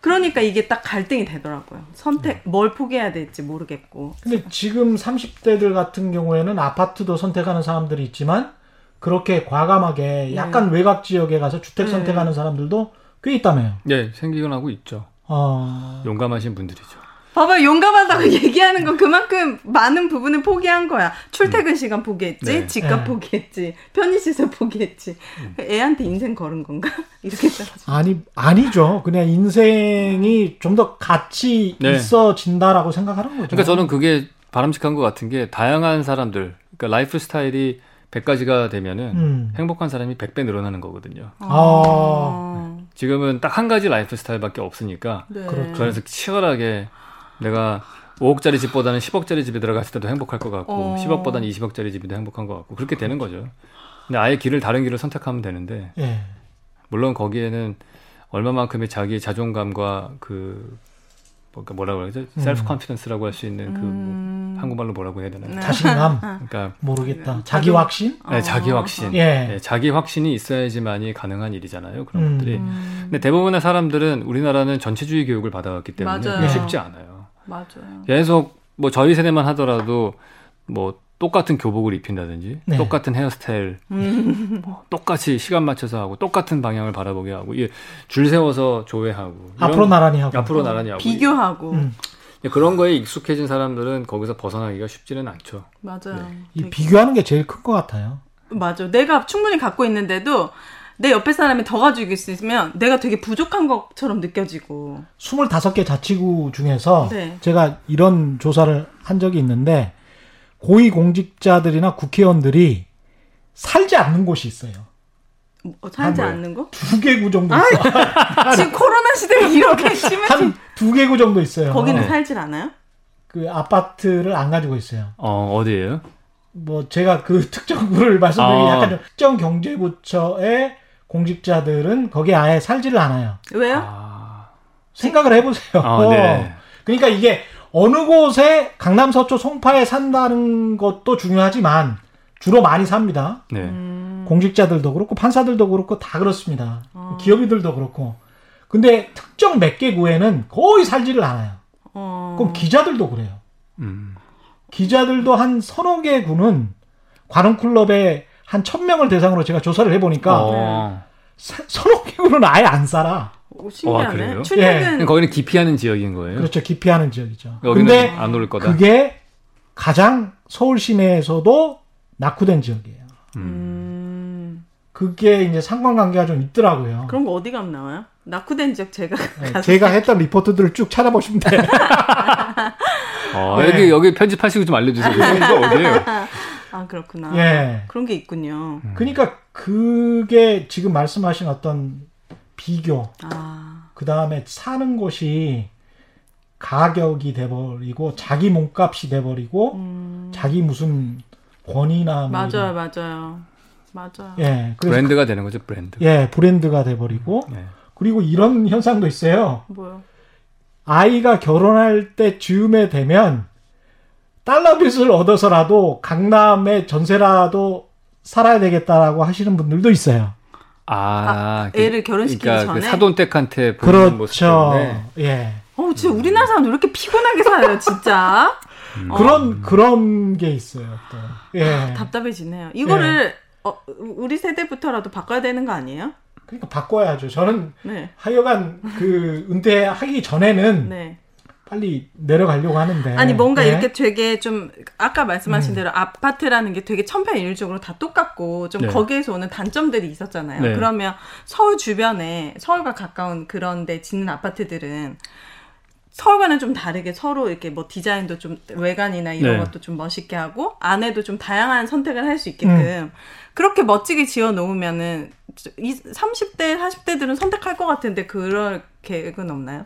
그러니까 이게 딱 갈등이 되더라고요. 선택 뭘 포기해야 될지 모르겠고. 근데 지금 30대들 같은 경우에는 아파트도 선택하는 사람들이 있지만 그렇게 과감하게 약간 외곽 지역에 가서 주택 네. 선택하는 사람들도 꽤 있다며요. 네, 생기곤 하고 있죠. 어, 용감하신 분들이죠. 봐봐 용감하다고 얘기하는 건 그만큼 많은 부분을 포기한 거야. 출퇴근 시간 포기했지, 네. 집값 네. 포기했지, 편의시설 포기했지. 애한테 인생 걸은 건가? 이렇게 따라서. 아니 아니죠. 그냥 인생이 좀 더 가치 네. 있어진다라고 생각하는 거죠. 그러니까 저는 그게 바람직한 것 같은 게 다양한 사람들, 그러니까 lifestyle이 100가지가 되면은 음. 행복한 사람이 100배 늘어나는 거거든요. 아. 지금은 딱 한 가지 lifestyle밖에 없으니까 네. 그렇죠. 그래서 치열하게 내가 5억짜리 집보다는 10억짜리 집에 들어갔을 때도 행복할 것 같고 어. 10억보다는 20억짜리 집이 더 행복한 것 같고 그렇게 되는 거죠. 근데 아예 길을 다른 길을 선택하면 되는데 예. 물론 거기에는 얼마만큼의 자기의 자존감과 그 뭔가 뭐라고 그러죠? 음. self confidence라고 할 수 있는 그 뭐, 음. 한국말로 뭐라고 해야 되나? 네. 자신감 그러니까 모르겠다. 자기 확신? 네, 자기 확신. 예. 네, 자기 확신이 있어야지만이 가능한 일이잖아요. 그런 음. 것들이. 음. 근데 대부분의 사람들은 우리나라는 전체주의 교육을 받아왔기 때문에 맞아요. 쉽지 않아요. 맞아요. 계속 뭐 저희 세대만 하더라도 뭐 똑같은 교복을 입힌다든지 네. 똑같은 헤어스타일 음. 뭐 똑같이 시간 맞춰서 하고 똑같은 방향을 바라보게 하고 이게 줄 세워서 조회하고 앞으로 나란히 하고. 앞으로 나란히 하고 비교하고 음. 그런 거에 익숙해진 사람들은 거기서 벗어나기가 쉽지는 않죠. 맞아요. 이 되게- 비교하는 게 제일 큰 것 같아요. 맞아. 내가 충분히 갖고 있는데도 내 옆에 사람이 더 가지고 있으면 내가 되게 부족한 것처럼 느껴지고. 25개 자치구 중에서 네. 제가 이런 조사를 한 적이 있는데 고위 공직자들이나 국회의원들이 살지 않는 곳이 있어요. 어, 살지 한 않는 거? 두 개구 정도 있어요. 지금 코로나 시대에 이렇게 심해지. 한두 개구 정도 있어요. 거기는 네. 살질 않아요? 그 아파트를 안 가지고 있어요. 어 어디예요? 뭐 제가 그 특정 구를 말씀드리기 아. 약간 좀 특정 경제부처의 공직자들은 거기에 아예 살지를 않아요. 왜요? 아, 생각을 해보세요. 아, 네. 그러니까 이게 어느 곳에 강남 서초 송파에 산다는 것도 중요하지만 주로 많이 삽니다. 네. 음. 공직자들도 그렇고 판사들도 그렇고 다 그렇습니다. 어. 기업인들도 그렇고. 근데 특정 몇 개 구에는 거의 살지를 않아요. 어. 그럼 기자들도 그래요. 음. 기자들도 한 서너 개 구는 관훈클럽에 한 천명을 대상으로 제가 조사를 해보니까 어. 사- 서너 개 구는 아예 안 살아. 오, 신기하네. 어, 그래요? 출퇴근 거기는 기피하는 지역인 거예요. 그렇죠. 기피하는 지역이죠. 근데 안 오를 거다. 그게 가장 서울 시내에서도 낙후된 지역이에요. 음. 그게 이제 상관관계가 좀 있더라고요. 그런 거 어디 가면 나와요? 낙후된 지역 제가 네, 제가 했던 리포트들을 쭉 찾아보시면 돼요. 어, 네. 여기 여기 편집하시고 좀 알려주세요. 이거 어디예요? 아 그렇구나. 예. 그런 게 있군요. 그러니까 그게 지금 말씀하신 어떤 비교, 아. 그 다음에 사는 곳이 가격이 돼버리고 자기 몸값이 돼버리고 음. 자기 무슨 권위나 뭐 맞아요, 이런- 맞아요, 맞아요. 예, 브랜드가 되는 거죠, 브랜드. 예 브랜드가 돼버리고 네. 그리고 이런 현상도 있어요. 뭐요? 아이가 결혼할 때 즈음에 되면 달러 빚을 얻어서라도 강남에 전세라도 살아야 되겠다라고 하시는 분들도 있어요. 아, 그- 애를 결혼시키기 그러니까 그 전에? 사돈댁한테 보이는 모습 그렇죠. 때문에 예. 어, 진짜 우리나라 사람들 왜 이렇게 피곤하게 살아요, 진짜. 음. 어, 그런 그런 게 있어요. 또. 예. 답답해지네요. 이거를 어, 우리 세대부터라도 바꿔야 되는 거 아니에요? 그러니까 바꿔야죠. 저는 네, 하여간 그 은퇴하기 전에는 네. 빨리 내려가려고 하는데. 아니 뭔가 예. 이렇게 되게 좀 아까 말씀하신 음. 대로 아파트라는 게 되게 천편일률적으로 다 똑같고 좀 네. 거기에서 오는 단점들이 있었잖아요. 네. 그러면 서울 주변에 서울과 가까운 그런 데 짓는 아파트들은 서울과는 좀 다르게 서로 이렇게 뭐 디자인도 좀 외관이나 이런 네. 것도 좀 멋있게 하고 안에도 좀 다양한 선택을 할 수 있게끔 음. 그렇게 멋지게 지어 놓으면은 이 30대 40대들은 선택할 것 같은데 그럴 계획은 없나요?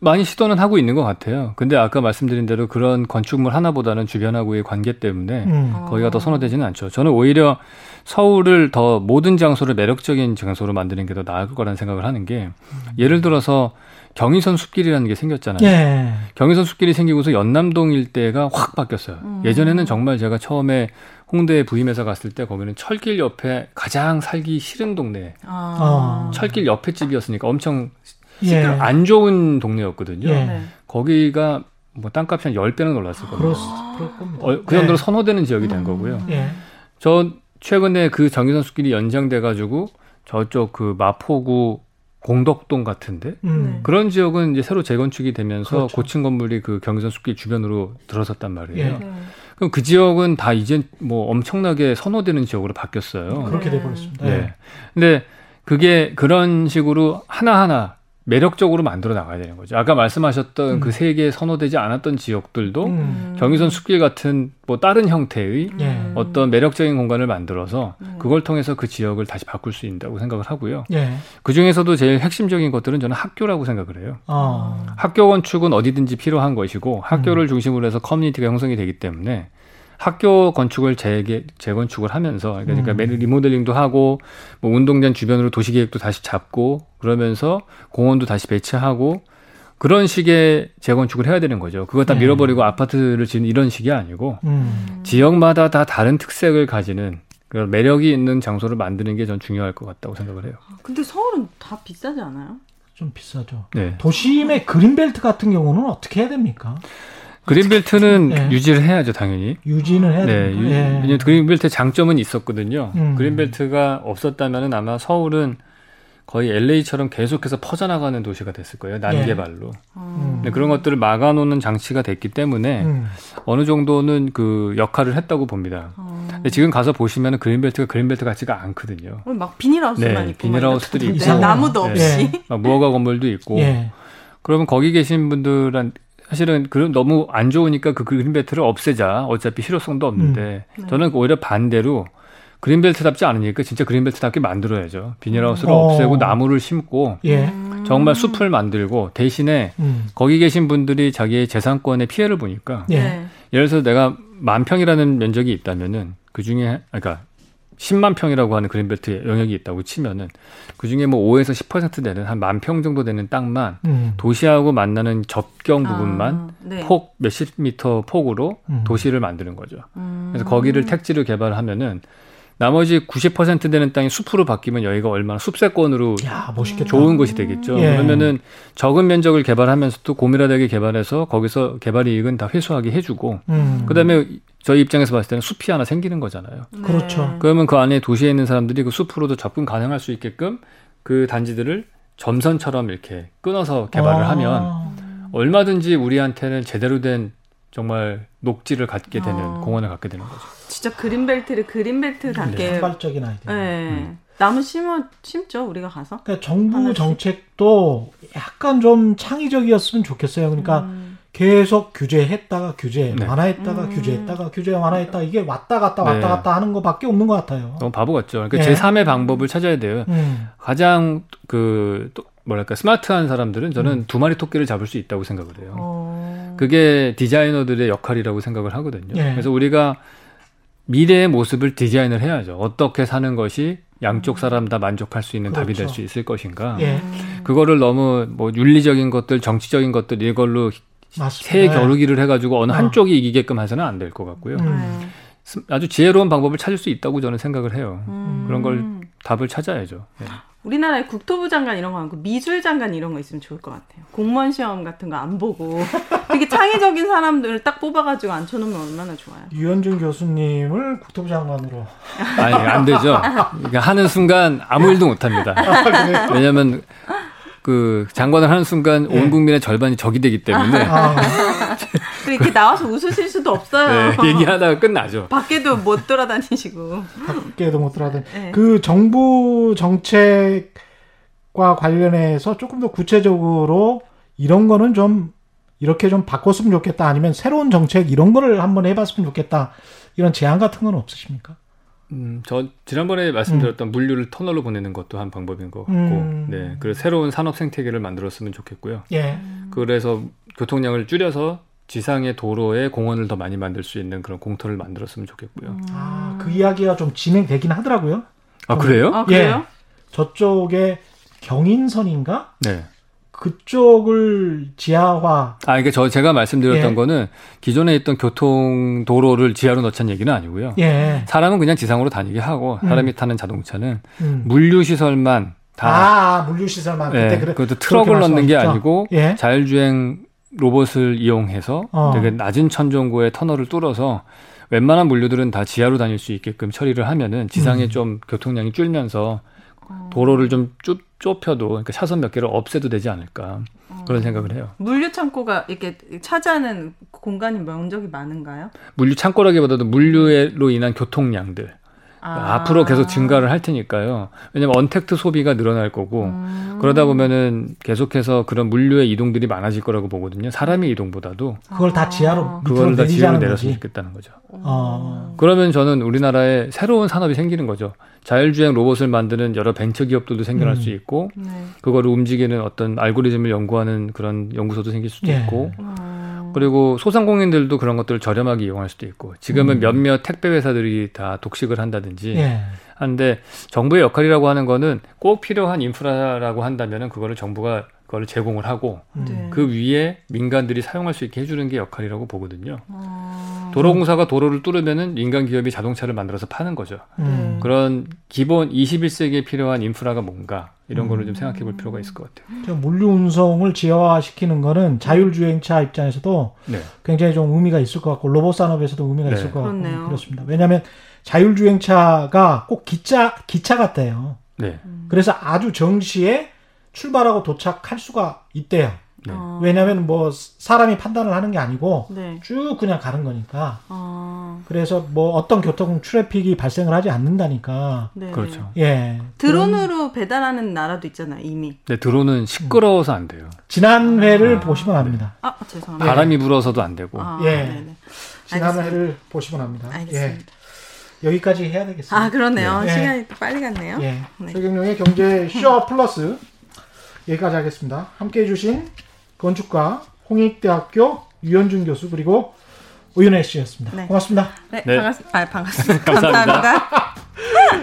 많이 시도는 하고 있는 것 같아요. 근데 아까 말씀드린 대로 그런 건축물 하나보다는 주변하고의 관계 때문에 음. 거기가 더 선호되지는 않죠. 저는 오히려 서울을 더 모든 장소를 매력적인 장소로 만드는 게 더 나을 거라는 생각을 하는 게 예를 들어서 경의선 숲길이라는 게 생겼잖아요. 예. 경의선 숲길이 생기고서 연남동 일대가 확 바뀌었어요. 음. 예전에는 정말 제가 처음에 홍대에 부임해서 갔을 때 거기는 철길 옆에 가장 살기 싫은 동네, 아. 어. 철길 옆에 집이었으니까 엄청 예. 안 좋은 동네였거든요. 예. 네. 거기가 뭐 땅값이 한 10배는 올랐을 그럴, 겁니다. 겁니다. 어, 그 정도로 예. 선호되는 지역이 된 음. 거고요. 예. 저 최근에 그 정의선 숲길이 연장돼 가지고 저쪽 그 마포구 공덕동 같은데 음. 네. 그런 지역은 이제 새로 재건축이 되면서 그렇죠. 고층 건물이 그 경의선 숲길 주변으로 들어섰단 말이에요. 예. 네. 그럼 그 지역은 다 이제 뭐 엄청나게 선호되는 지역으로 바뀌었어요. 그렇게 네. 돼버렸습니다. 네. 근데 그게 그런 식으로 하나하나 매력적으로 만들어 나가야 되는 거죠. 아까 말씀하셨던 음. 그세개 선호되지 않았던 지역들도 음. 경의선 숲길 같은 뭐 다른 형태의 예. 어떤 매력적인 공간을 만들어서 음. 그걸 통해서 그 지역을 다시 바꿀 수 있다고 생각을 하고요. 예. 그 중에서도 제일 핵심적인 것들은 저는 학교라고 생각을 해요. 어. 학교 건축은 어디든지 필요한 것이고 학교를 음. 중심으로 해서 커뮤니티가 형성이 되기 때문에 학교 건축을 재개, 재건축을 하면서 그러니까 음. 리모델링도 하고 뭐 운동장 주변으로 도시 계획도 다시 잡고 그러면서 공원도 다시 배치하고 그런 식의 재건축을 해야 되는 거죠. 그거 다 네. 밀어버리고 아파트를 짓는 이런 식이 아니고 음. 지역마다 다 다른 특색을 가지는 그런 매력이 있는 장소를 만드는 게 전 중요할 것 같다고 생각을 해요. 근데 서울은 다 비싸지 않아요? 좀 비싸죠. 네. 도심의 그린벨트 같은 경우는 어떻게 해야 됩니까? 그린벨트는 네. 유지를 해야죠, 당연히. 유지는 해야 네? 유- 예. 왜냐면 그린벨트의 장점은 있었거든요. 음. 그린벨트가 없었다면 아마 서울은 거의 LA처럼 계속해서 퍼져나가는 도시가 됐을 거예요. 난개발로. 음. 근데 그런 것들을 막아놓는 장치가 됐기 때문에 음. 어느 정도는 그 역할을 했다고 봅니다. 어. 근데 지금 가서 보시면 그린벨트가 그린벨트 같지가 않거든요. 어, 막 비닐하우스만 네, 있고 비닐하우스들이 막 있고. 나무도 예. 없이 막 무허가 건물도 있고. 예. 그러면 거기 계신 분들한 사실은 그런 너무 안 좋으니까 그 그린벨트를 없애자. 어차피 실효성도 없는데 음. 저는 오히려 반대로 그린벨트답지 않으니까 진짜 그린벨트답게 만들어야죠. 비닐하우스를 어. 없애고 나무를 심고 예. 음. 정말 숲을 만들고 대신에 음. 거기 계신 분들이 자기의 재산권에 피해를 보니까 예. 네. 예를 들어서 내가 만 평이라는 면적이 있다면은 그 중에 그러니까 10만 평이라고 하는 그린벨트 영역이 있다고 치면은 그 중에 뭐 5에서 10% 되는 한 만 평 정도 되는 땅만 음. 도시하고 만나는 접경 부분만 아, 네. 폭 몇십 미터 폭으로 음. 도시를 만드는 거죠. 음. 그래서 거기를 택지를 개발하면은 나머지 90% 되는 땅이 숲으로 바뀌면 여기가 얼마나 숲세권으로 야. 좋은 것이 되겠죠. 예. 그러면은 적은 면적을 개발하면서도 고밀화되게 개발해서 거기서 개발 이익은 다 회수하게 해주고 음. 그다음에 저희 입장에서 봤을 때는 숲이 하나 생기는 거잖아요. 네. 그렇죠. 그러면 그 안에 도시에 있는 사람들이 그 숲으로도 접근 가능할 수 있게끔 그 단지들을 점선처럼 이렇게 끊어서 개발을 아. 하면 얼마든지 우리한테는 제대로 된 정말 녹지를 갖게 되는 어. 공원을 갖게 되는 거죠. 진짜 그린벨트를 그린벨트답게 산발적인 아이디어. 네. 음. 나무 심어 심죠 우리가 가서. 그러니까 정부 하나씩. 정책도 약간 좀 창의적이었으면 좋겠어요. 그러니까 음. 계속 규제했다가 규제 네. 완화했다가 음. 규제했다가 규제 완화했다 이게 왔다 갔다 왔다 네. 갔다 하는 것밖에 없는 것 같아요. 너무 바보 같죠. 그러니까 네. 제3의 방법을 찾아야 돼요. 음. 가장 그 또 뭐랄까 스마트한 사람들은 저는 음. 두 마리 토끼를 잡을 수 있다고 생각을 해요. 어. 그게 디자이너들의 역할이라고 생각을 하거든요. 예. 그래서 우리가 미래의 모습을 디자인을 해야죠. 어떻게 사는 것이 양쪽 사람 다 만족할 수 있는 답이 그렇죠. 될수 있을 것인가. 예, 음. 그거를 너무 뭐 윤리적인 것들, 정치적인 것들 이걸로 맞습니다. 세 겨루기를 해가지고 어느 어. 한쪽이 이기게끔 해서는 안 될 것 같고요. 음. 네. 스- 아주 지혜로운 방법을 찾을 수 있다고 저는 생각을 해요. 음. 그런 걸 답을 찾아야죠. 예. 우리나라에 국토부 장관 이런 거 많고 미술 장관 이런 거 있으면 좋을 것 같아요. 공무원 시험 같은 거 안 보고 되게 창의적인 사람들을 딱 뽑아가지고 앉혀놓으면 얼마나 좋아요. 유현준 교수님을 국토부 장관으로 아니 안 되죠. 그러니까 하는 순간 아무 일도 못 합니다. 왜냐하면 그 장관을 하는 순간 예. 온 국민의 절반이 적이 되기 때문에 아, 이렇게 나와서 웃으실 수도 없어요. 네, 얘기하다가 끝나죠. 밖에도 못 돌아다니시고. 밖에도 못 들어가던 네. 그 정부 정책과 관련해서 조금 더 구체적으로 이런 거는 좀 이렇게 좀 바꿨으면 좋겠다 아니면 새로운 정책 이런 거를 한번 해봤으면 좋겠다 이런 제안 같은 건 없으십니까? 음, 저 지난번에 말씀드렸던 물류를 터널로 보내는 것도 한 방법인 것 같고, 음. 네, 그래서 새로운 산업 생태계를 만들었으면 좋겠고요. 예. 그래서 교통량을 줄여서 지상의 도로에 공원을 더 많이 만들 수 있는 그런 공터를 만들었으면 좋겠고요. 아, 그 이야기가 좀 진행되긴 하더라고요. 아 그래요? 아 그래요? 저쪽에 경인선인가? 네. 그쪽을 지하화 아, 그러니까 저 제가 말씀드렸던 예. 거는 기존에 있던 교통 도로를 지하로 넣자는 얘기는 아니고요. 예. 사람은 그냥 지상으로 다니게 하고 사람이 타는 자동차는 음. 물류 시설만 다 아, 물류 시설만 예, 그때 그래. 그것도 트럭을 넣는 게? 아니고 예. 자율주행 로봇을 이용해서 어. 되게 낮은 천정고의 터널을 뚫어서 웬만한 물류들은 다 지하로 다닐 수 있게끔 처리를 하면은 지상에 음. 좀 교통량이 줄면서 도로를 좀쭉 좁혀도 그러니까 차선 몇 개를 없애도 되지 않을까 그런 생각을 해요. 물류 창고가 이렇게 차지하는 공간이 면적이 많은가요? 물류 창고라기보다도 물류로 인한 교통량들 아. 앞으로 계속 증가를 할 테니까요. 왜냐면 언택트 소비가 늘어날 거고 음. 그러다 보면은 계속해서 그런 물류의 이동들이 많아질 거라고 보거든요. 사람의 이동보다도 그걸 다 지하로 밑으로 그거를 다 지하로. 좋겠다는 거죠. 어. 그러면 저는 우리나라에 새로운 산업이 생기는 거죠. 자율주행 로봇을 만드는 여러 벤처 기업들도 생겨날 음. 수 있고 네. 그거를 움직이는 어떤 알고리즘을 연구하는 그런 연구소도 생길 수도 예. 있고 어. 그리고 소상공인들도 그런 것들을 저렴하게 이용할 수도 있고 지금은 음. 몇몇 택배 회사들이 다 독식을 한다든지 예. 하는데 정부의 역할이라고 하는 거는 꼭 필요한 인프라라고 한다면은 그거를 정부가 그거를 제공을 하고 음. 네. 그 위에 민간들이 사용할 수 있게 해주는 게 역할이라고 보거든요. 어. 도로공사가 도로를 뚫으면은 민간 기업이 자동차를 만들어서 파는 거죠. 음. 그런 기본 21세기에 필요한 인프라가 뭔가 이런 음. 거를 좀 생각해 볼 필요가 있을 것 같아요. 저 물류 운송을 지하화시키는 거는 자율주행차 입장에서도 네. 굉장히 좀 의미가 있을 것 같고 로봇 산업에서도 의미가 네. 있을 것 같고 그렇네요. 그렇습니다. 왜냐하면 자율주행차가 꼭 기차 기차 같대요. 네. 그래서 아주 정시에 출발하고 도착할 수가 있대요. 네. 어. 왜냐하면 뭐 사람이 판단을 하는 게 아니고 네. 쭉 그냥 가는 거니까. 어. 그래서 뭐 어떤 교통 트래픽이 발생을 하지 않는다니까. 네. 그렇죠. 예. 드론으로 배달하는 나라도 있잖아요, 이미. 네, 드론은 시끄러워서 안 돼요. 지난 회를 아. 보시면 압니다. 아, 죄송합니다. 바람이 불어서도 안 되고. 아, 예. 네네. 지난 알겠습니다. 회를 보시면 압니다. 알겠습니다. 예. 여기까지 해야 되겠습니다. 아, 그러네요. 네. 시간이 또 빨리 갔네요. 예. 네. 최경영의 경제 쇼 플러스 여기까지 하겠습니다. 함께 해 주신 건축가 홍익대학교 유현준 교수 그리고 오윤혜 씨였습니다. 네. 고맙습니다. 네, 네. 반갑습니다. 아, 반갑습니다. 감사합니다. 감사합니다.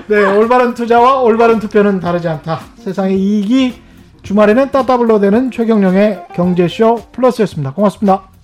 네, 올바른 투자와 올바른 투표는 다르지 않다. 세상의 이익이 주말에는 따따블로 되는 최경영의 경제쇼 플러스였습니다. 고맙습니다.